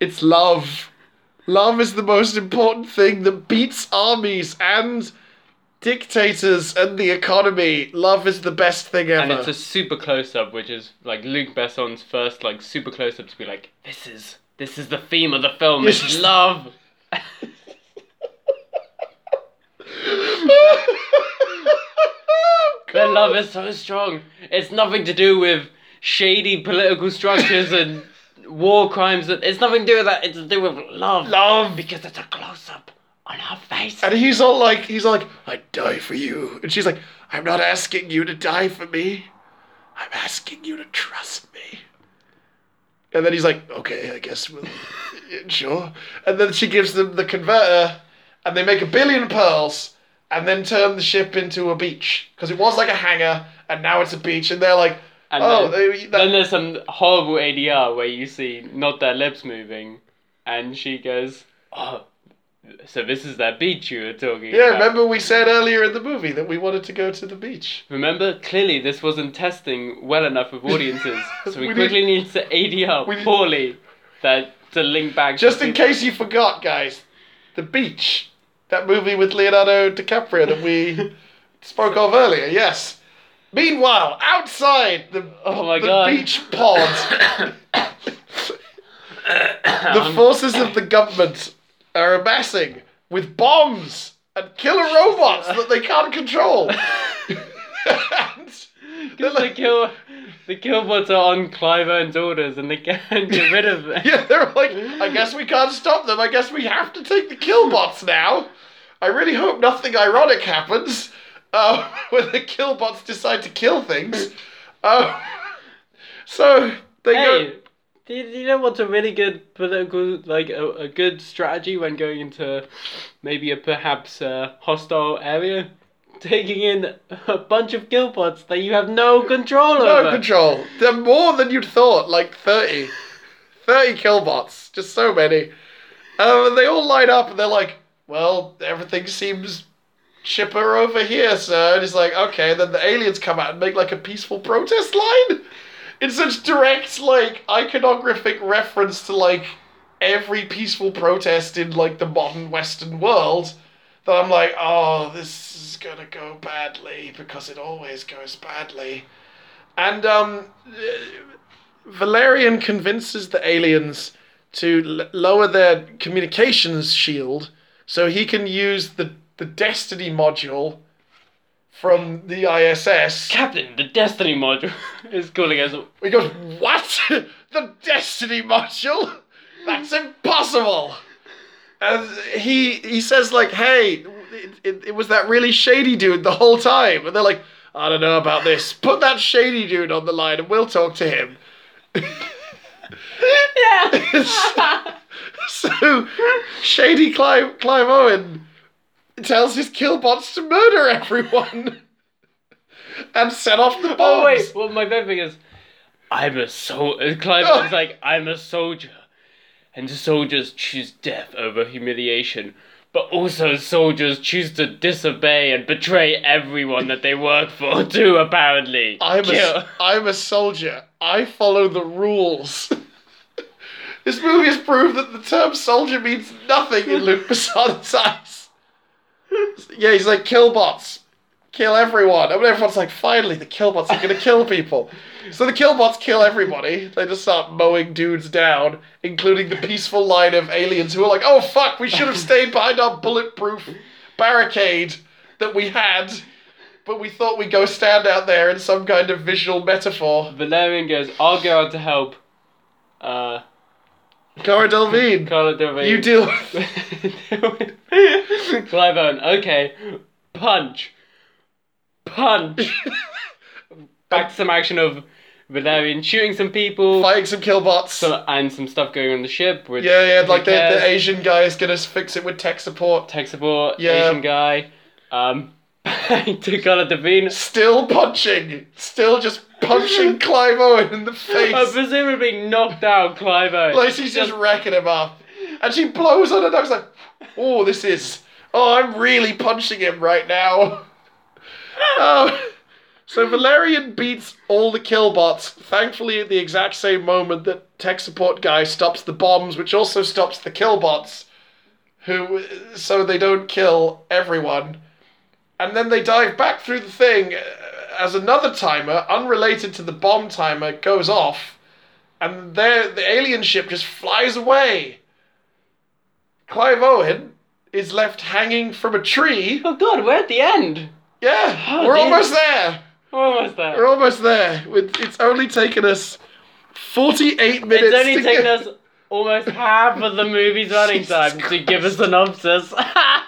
It's love. Love is the most important thing that beats armies and dictators and the economy. Love is the best thing ever. And it's a super close up, which is like Luc Besson's first like super close up to be like, this is this is the theme of the film. It's love. Their love is so strong. It's nothing to do with shady political structures and war crimes. It's nothing to do with that. It's to do with love. Love. Because it's a close up on her face. And he's all like, he's like, I'd die for you. And she's like, I'm not asking you to die for me. I'm asking you to trust me. And then he's like, okay, I guess we'll, *laughs* sure. And then she gives them the converter, and they make a billion pearls, and then turn the ship into a beach. Because it was like a hangar, and now it's a beach. And they're like, And oh, then, they, that, then there's some horrible ADR where you see not their lips moving, and she goes, "Oh, so this is that beach you were talking about. yeah, about." remember we said earlier in the movie that we wanted to go to the beach. Remember, clearly this wasn't testing well enough with audiences, *laughs* so we, We quickly need to ADR we need- poorly that to link back. to Just in people- case you forgot, guys, The Beach, that movie with Leonardo DiCaprio that we *laughs* spoke of earlier, yes. Meanwhile, outside the, Oh my the God. beach pod, *coughs* *coughs* the forces of the government are amassing with bombs and killer robots that they can't control. *laughs* *laughs* and they're They like, kill the Killbots are on Clive Owen's orders and they can't get rid of them. Yeah, they're like, I guess we can't stop them. I guess we have to take the killbots now. I really hope nothing ironic happens uh, *laughs* when the killbots decide to kill things. Uh, so they go. Do you, do you know what's a really good political, like a, a good strategy when going into maybe a perhaps uh, hostile area? *laughs* Taking in a bunch of killbots that you have no control No over. No control. They're more than you'd thought, like 30. 30 killbots. Just so many. Um, and they all line up and they're like, well, everything seems chipper over here, sir. And it's like, okay. And Then the aliens come out and make like a peaceful protest line. In such direct, like, iconographic reference to like every peaceful protest in like the modern Western world that I'm like, oh, this is gonna go badly because it always goes badly. And um, Valerian convinces the aliens to l- lower their communications shield so he can use the, the Destiny module from the ISS. Captain, the Destiny module *laughs* is calling us. He goes, What? *laughs* the Destiny module? That's impossible! And he he says like, "Hey, it, it, it was that really shady dude the whole time," and they're like, "I don't know about this. Put that shady dude on the line, and we'll talk to him." Yeah! *laughs* so, shady Clive Clive Owen tells his killbots to murder everyone *laughs* and set off the bombs. oh, wait, well, my favorite thing is. I'm a soldier. Clive Oh. *laughs* is like, I'm a soldier. And soldiers choose death over humiliation. But also, soldiers choose to disobey and betray everyone that they work for, *laughs* too, apparently. I'm Kill. a, I'm a soldier. I follow the rules. this movie has proved that the term soldier means nothing in Luc Besson's eyes. *laughs* Yeah, he's like, kill bots. Kill everyone. And everyone's like, finally, the killbots are going to kill people. So the killbots kill everybody. They just start mowing dudes down, including the peaceful line of aliens who are like, oh fuck, we should have *laughs* stayed behind our bulletproof barricade that we had. But we thought we'd go stand out there in some kind of visual metaphor. Valerian goes, I'll go out to help. Uh, Cara Delevingne, Carla Delevingne. you deal *laughs* Clive Owen, okay. Punch. Punch. *laughs* Back to some action of Valerian shooting some people. fighting some killbots. So, and some stuff going on the ship. Which, yeah, yeah, like the, the Asian guy is gonna fix it with tech support. tech support, Yeah. Asian guy. Um, *laughs* to Carla Devine. Still punching, still just punching *laughs* Clive Owen in the face. presumably knocked out Clive Owen. Like she's just wrecking him up, and she blows on her nose like, "Oh, this is. Oh, I'm really punching him right now." oh, *laughs* so Valerian beats all the killbots. Thankfully, at the exact same moment that tech support guy stops the bombs, which also stops the killbots, who so they don't kill everyone. And then they dive back through the thing uh, as another timer, unrelated to the bomb timer, goes off and there the alien ship just flies away. Clive Owen is left hanging from a tree. Oh god, we're at the end. Yeah, Oh, we're dear. almost there. We're almost there. We're almost there. It's only taken us forty-eight minutes. It's only taken us almost half of the movie's *laughs* running time to give a synopsis. *laughs*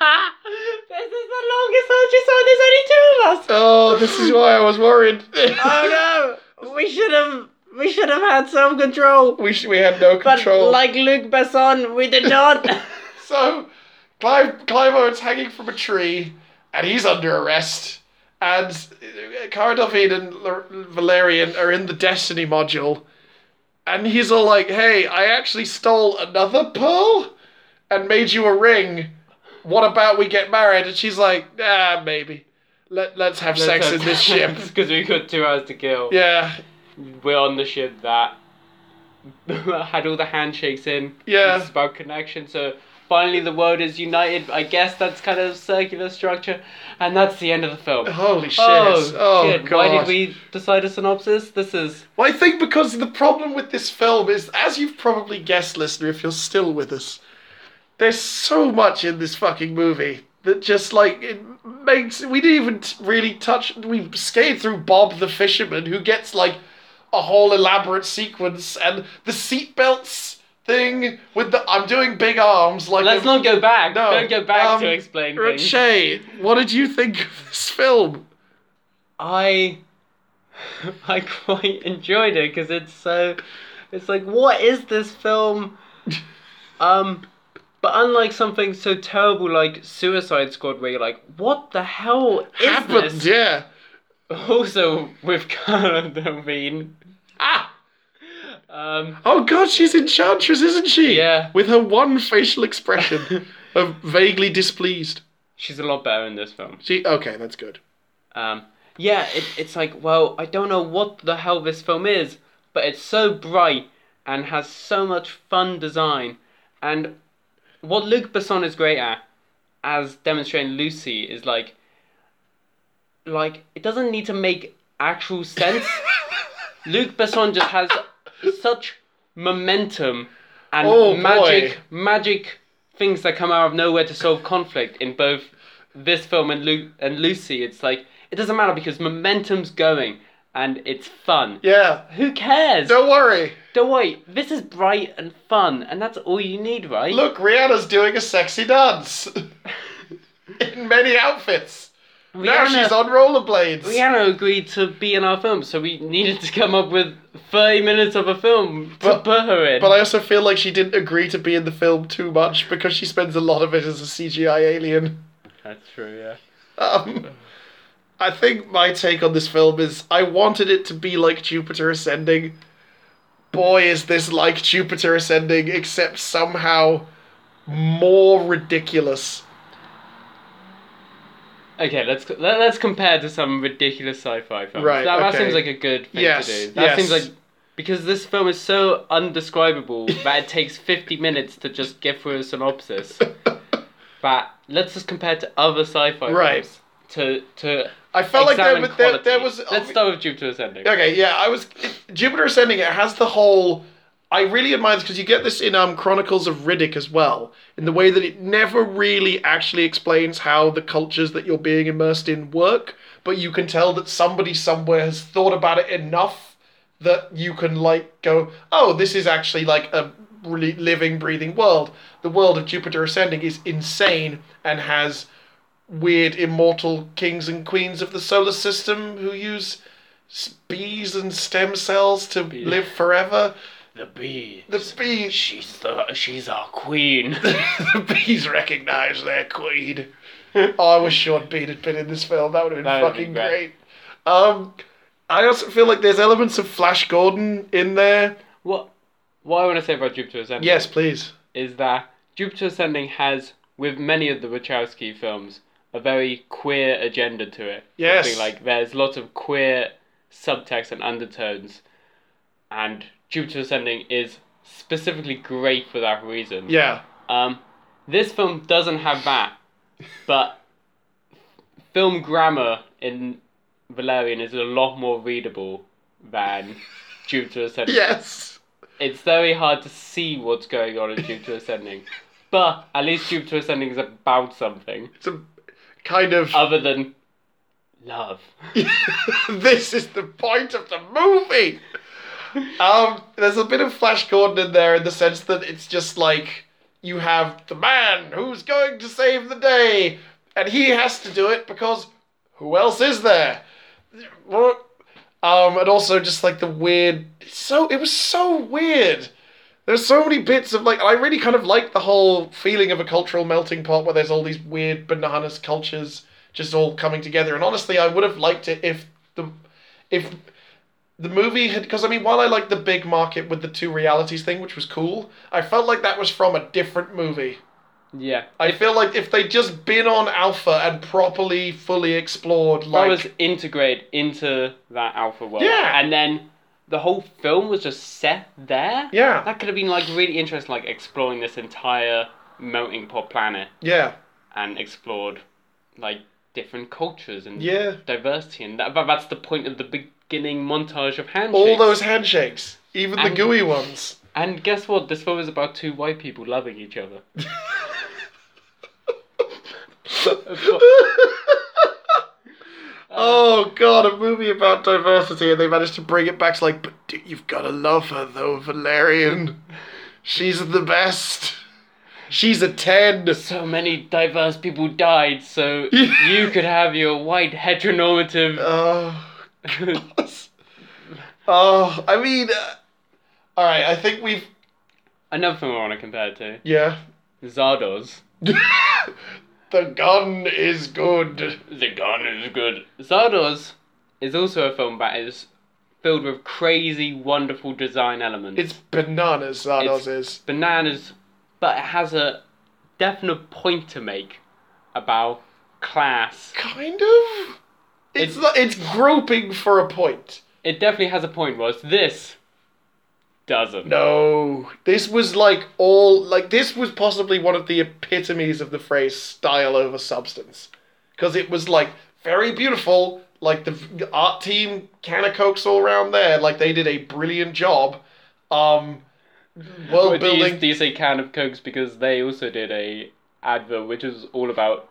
episode. There's only two of us. Oh, this is why I was worried. *laughs* Oh no! We should have. We should have had some control. we sh- we had no control. But like Luc Besson, we did not. *laughs* So, Clive, Clive Owen's hanging from a tree, and he's under arrest. And uh, Cara Delevingne and L- Valerian are in the Destiny module, and he's all like, "Hey, I actually stole another pearl, and made you a ring. What about we get married?" And she's like, "Ah, maybe. Let Let's have sex in this ship." *laughs* Because we've got two hours to kill. Yeah, We're on the ship that *laughs* had all the handshakes in. Yeah. It's about connection. So finally the world is united. I guess that's kind of circular structure. And that's the end of the film. holy shit! Oh, Oh, shit. god! Why did we decide a synopsis? This is. Well, I think because the problem with this film is, as you've probably guessed, listener, if you're still with us, there's so much in this fucking movie that just like it makes we didn't even really touch. We skated through Bob the fisherman, who gets like a whole elaborate sequence and the seatbelts thing with the I'm doing big arms like Let's a- not go back. No, Don't go back um, to explain things. Shay, what did you think of this film? I *laughs* I quite enjoyed it because it's so it's like what is this film *laughs* um but unlike something so terrible like Suicide Squad where you're like what the hell is Happened, this yeah. also with Cara Delevingne Ah! um Oh god, she's Enchantress, isn't she? Yeah. With her one facial expression *laughs* of vaguely displeased. she's a lot better in this film She okay, that's good. Um, yeah, it, it's like, well, I don't know what the hell this film is, but it's so bright and has so much fun design. And what Luc Besson is great at, as demonstrating Lucy, is like, like it doesn't need to make actual sense. *laughs* Luc Besson just has such momentum and Oh, boy. magic, magic things that come out of nowhere to solve conflict in both this film and Lu- and Lucy. It's like it doesn't matter because momentum's going and it's fun. Yeah. Who cares? Don't worry. Don't worry. This is bright and fun, and that's all you need, right? Look, Rihanna's doing a sexy dance. *laughs* In many outfits. Now she's on rollerblades. Rihanna agreed to be in our film, so we needed to come up with 30 minutes of a film to But- put her in. But I also feel like she didn't agree to be in the film too much because she spends a lot of it as a CGI alien. That's true, yeah. Um, I think my take on this film is I wanted it to be like Jupiter Ascending. Boy, is this like Jupiter Ascending, except somehow more ridiculous. Okay, let's let, let's compare to some ridiculous sci-fi films. Right, That, that okay. seems like a good thing Yes, to do. That yes. seems like because this film is so undescribable *laughs* that it takes 50 minutes to just get through a synopsis. *laughs* but let's just compare to other sci-fi Right. films to to I felt like there, was- there, there was. Let's start with Jupiter Ascending. Okay, yeah, I was Jupiter Ascending. It has the whole. I really admire this because you get this in um, Chronicles of Riddick as well, in the way that it never really actually explains how the cultures that you're being immersed in work, but you can tell that somebody somewhere has thought about it enough that you can like go, oh, this is actually like a really living, breathing world. The world of Jupiter Ascending is insane and has weird immortal kings and queens of the solar system who use bees and stem cells to live forever. The bee. The bees, She's the she's our queen. *laughs* the bees recognize their queen. oh, I wish Sean Bean had been in this film. That would have been That would've fucking been great. great. Um, I also feel like there's elements of Flash Gordon in there. what what I want to say about Jupiter Ascending? Yes, please. is that Jupiter Ascending has, with many of the Wachowski films, a very queer agenda to it. Yes. Like there's lots of queer subtext and undertones, and Jupiter Ascending is specifically great for that reason. Yeah. Um, this film doesn't have that, but film grammar in Valerian is a lot more readable than Jupiter Ascending Yes. it's very hard to see what's going on in Jupiter Ascending. But at least Jupiter Ascending is about something It's a kind of. other than love. *laughs* this is the point of the movie. Um, there's a bit of Flash Gordon in there in the sense that it's just like you have the man who's going to save the day, and he has to do it because who else is there? Um, and also just like the weird. So it was so weird. There's so many bits of like I really kind of like the whole feeling of a cultural melting pot where there's all these weird bananas cultures just all coming together. And honestly, I would have liked it if the if the movie had because I mean, while I like the big market with the two realities thing, which was cool, I felt like that was from a different movie. Yeah. I feel like if they'd just been on Alpha and properly, fully explored, that like was integrated into that alpha world. Yeah. And then the whole film was just set there. yeah, That could have been like really interesting, like exploring this entire melting pot planet yeah, and explored like different cultures and yeah. diversity. And that, that's the point of the beginning montage of handshakes. All those handshakes, even the gooey ones. And guess what? This film is about two white people loving each other. *laughs* *laughs* oh god, a movie about diversity, and they managed to bring it back to like, but dude, you've gotta love her though, Valerian. She's the best. She's a ten. So many diverse people died, so *laughs* you could have your white heteronormative. Oh, *laughs* oh, I mean, uh, all right. I think we've Another film I want to compare it to yeah. Zardoz. *laughs* the gun is good. The gun is good. Zardoz is also a film that is filled with crazy, wonderful design elements. It's bananas. Zardoz is. bananas, but it has a definite point to make about class. Kind of. It's It's- not, it's groping for a point. It definitely has a point, was this doesn't. No, this was like all like this was possibly one of the epitomes of the phrase style over substance, because it was like very beautiful. Like the art team, can of cokes all around there. Like they did a brilliant job. Um, world But do, you, building. do you say can of cokes because they also did a advert which was all about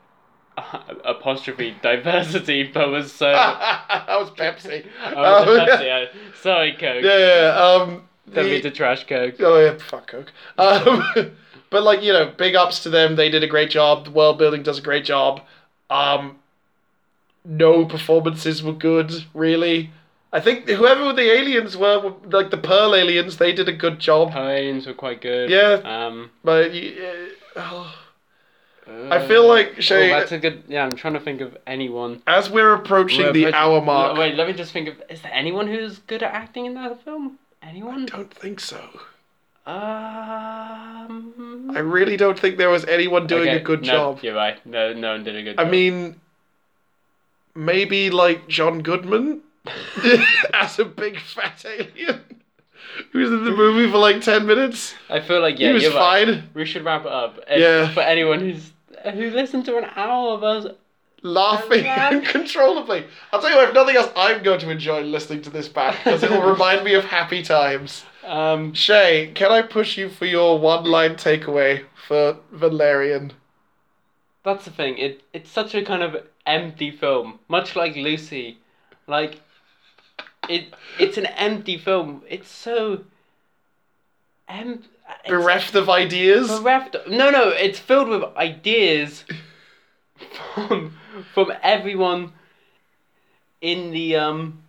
uh, *laughs* apostrophe diversity, but was so. *laughs* that was Pepsi. Oh, was Um, Pepsi? Yeah. Sorry, Coke. Yeah, yeah. Um, Don't the- mean to trash Coke. Oh yeah, fuck Coke. Um, *laughs* but like you know, big ups to them. They did a great job. The world building does a great job. Um, no performances were good, really. I think whoever the aliens were, like the Pearl aliens, they did a good job. Aliens were quite good. Yeah. Um. But y- uh, I feel like, oh, that's a good. Yeah, I'm trying to think of anyone. as we're approaching We're the approaching- hour mark, Wait, let me just think of. Is there anyone who's good at acting in that film? Anyone? don't think so. Um. I really don't think there was anyone doing okay, a good no, job. You're right. No, no one did a good I job. I mean, maybe like John Goodman *laughs* *laughs* as a big fat alien who's in the movie for like 10 minutes. I feel like yeah, he was you're right. fine. We should wrap it up. If- Yeah. For anyone who's who listened to an hour of us. Laughing *laughs* uncontrollably. I'll tell you what, if nothing else, I'm going to enjoy listening to this back because it will *laughs* remind me of happy times. Um. Shay, can I push you for your one line takeaway for Valerian? That's the thing. It it's such a kind of empty film, much like Lucy. Like it it's an empty film. It's so em- it's Bereft of ideas? bereft. No, no, it's filled with ideas *laughs* from from everyone in the um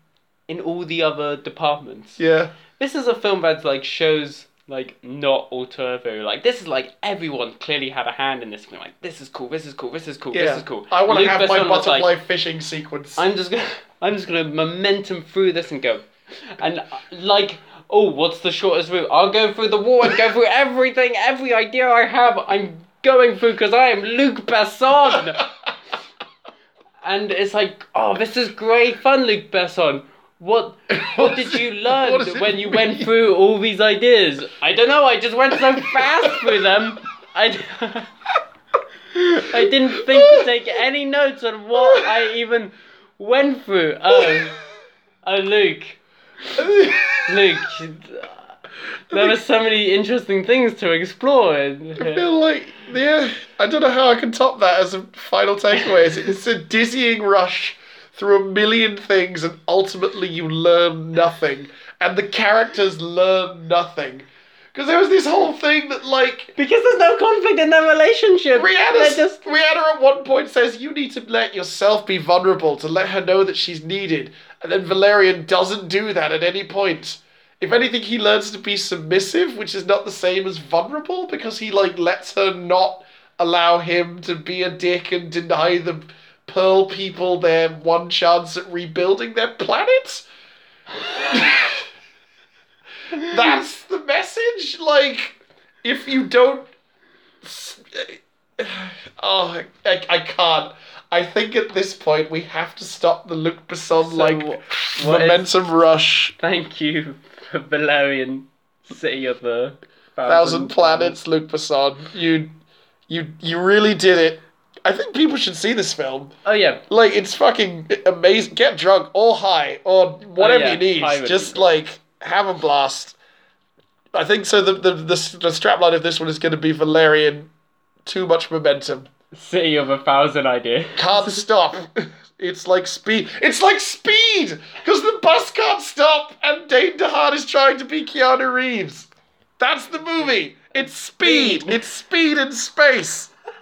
in all the other departments. Yeah. This is a film that like shows like not all turbo. Like this is like everyone clearly had a hand in this film. Like this is cool. This is cool. This is cool. Yeah. This is cool. I want to have my Besson was butterfly like, fishing sequence. I'm just gonna *laughs* I'm just gonna momentum through this and go, and uh, like oh what's the shortest route? I'll go through the wall and go through everything, every idea I have. I'm going through because I am Luc Besson. *laughs* And it's like, oh, this is great fun, Luc Besson. What what did you *laughs* learn when you went through all these ideas? I don't know. I just went so fast through them. I *laughs* I didn't think to take any notes on what I even went through. Oh, *laughs* oh, Luc, Luc. There were so many interesting things to explore. I feel like, yeah, I don't know how I can top that as a final takeaway. It's, it's a dizzying rush through a million things, and ultimately you learn nothing, and the characters learn nothing. Because there was this whole thing that, like, Because there's no conflict in their relationship. Rihanna, They're just Rihanna at one point says you need to let yourself be vulnerable to let her know that she's needed, and then Valerian doesn't do that at any point. If anything, he learns to be submissive, which is not the same as vulnerable, because he like lets her not allow him to be a dick and deny the Pearl people their one chance at rebuilding their planet. *laughs* That's the message. Like, if you don't *sighs* Oh, I, I can't. I think at this point we have to stop the Luc Besson like is- momentum rush. Thank you *laughs* Valerian City of the Thousand planets, Luc Besson. You, you, you really did it. I think people should see this film. Oh yeah, Like it's fucking amazing. Get drunk or high or whatever Oh, yeah, you need. would Just be like have a blast. I think so. The the the, the strapline of this one is going to be Valerian. Too much momentum. City of a Thousand Ideas. Can't *laughs* stop. It's like speed. It's like speed because the bus can't stop, and Dane DeHaan is trying to be Keanu Reeves. That's the movie. It's speed. Speed. It's speed in space.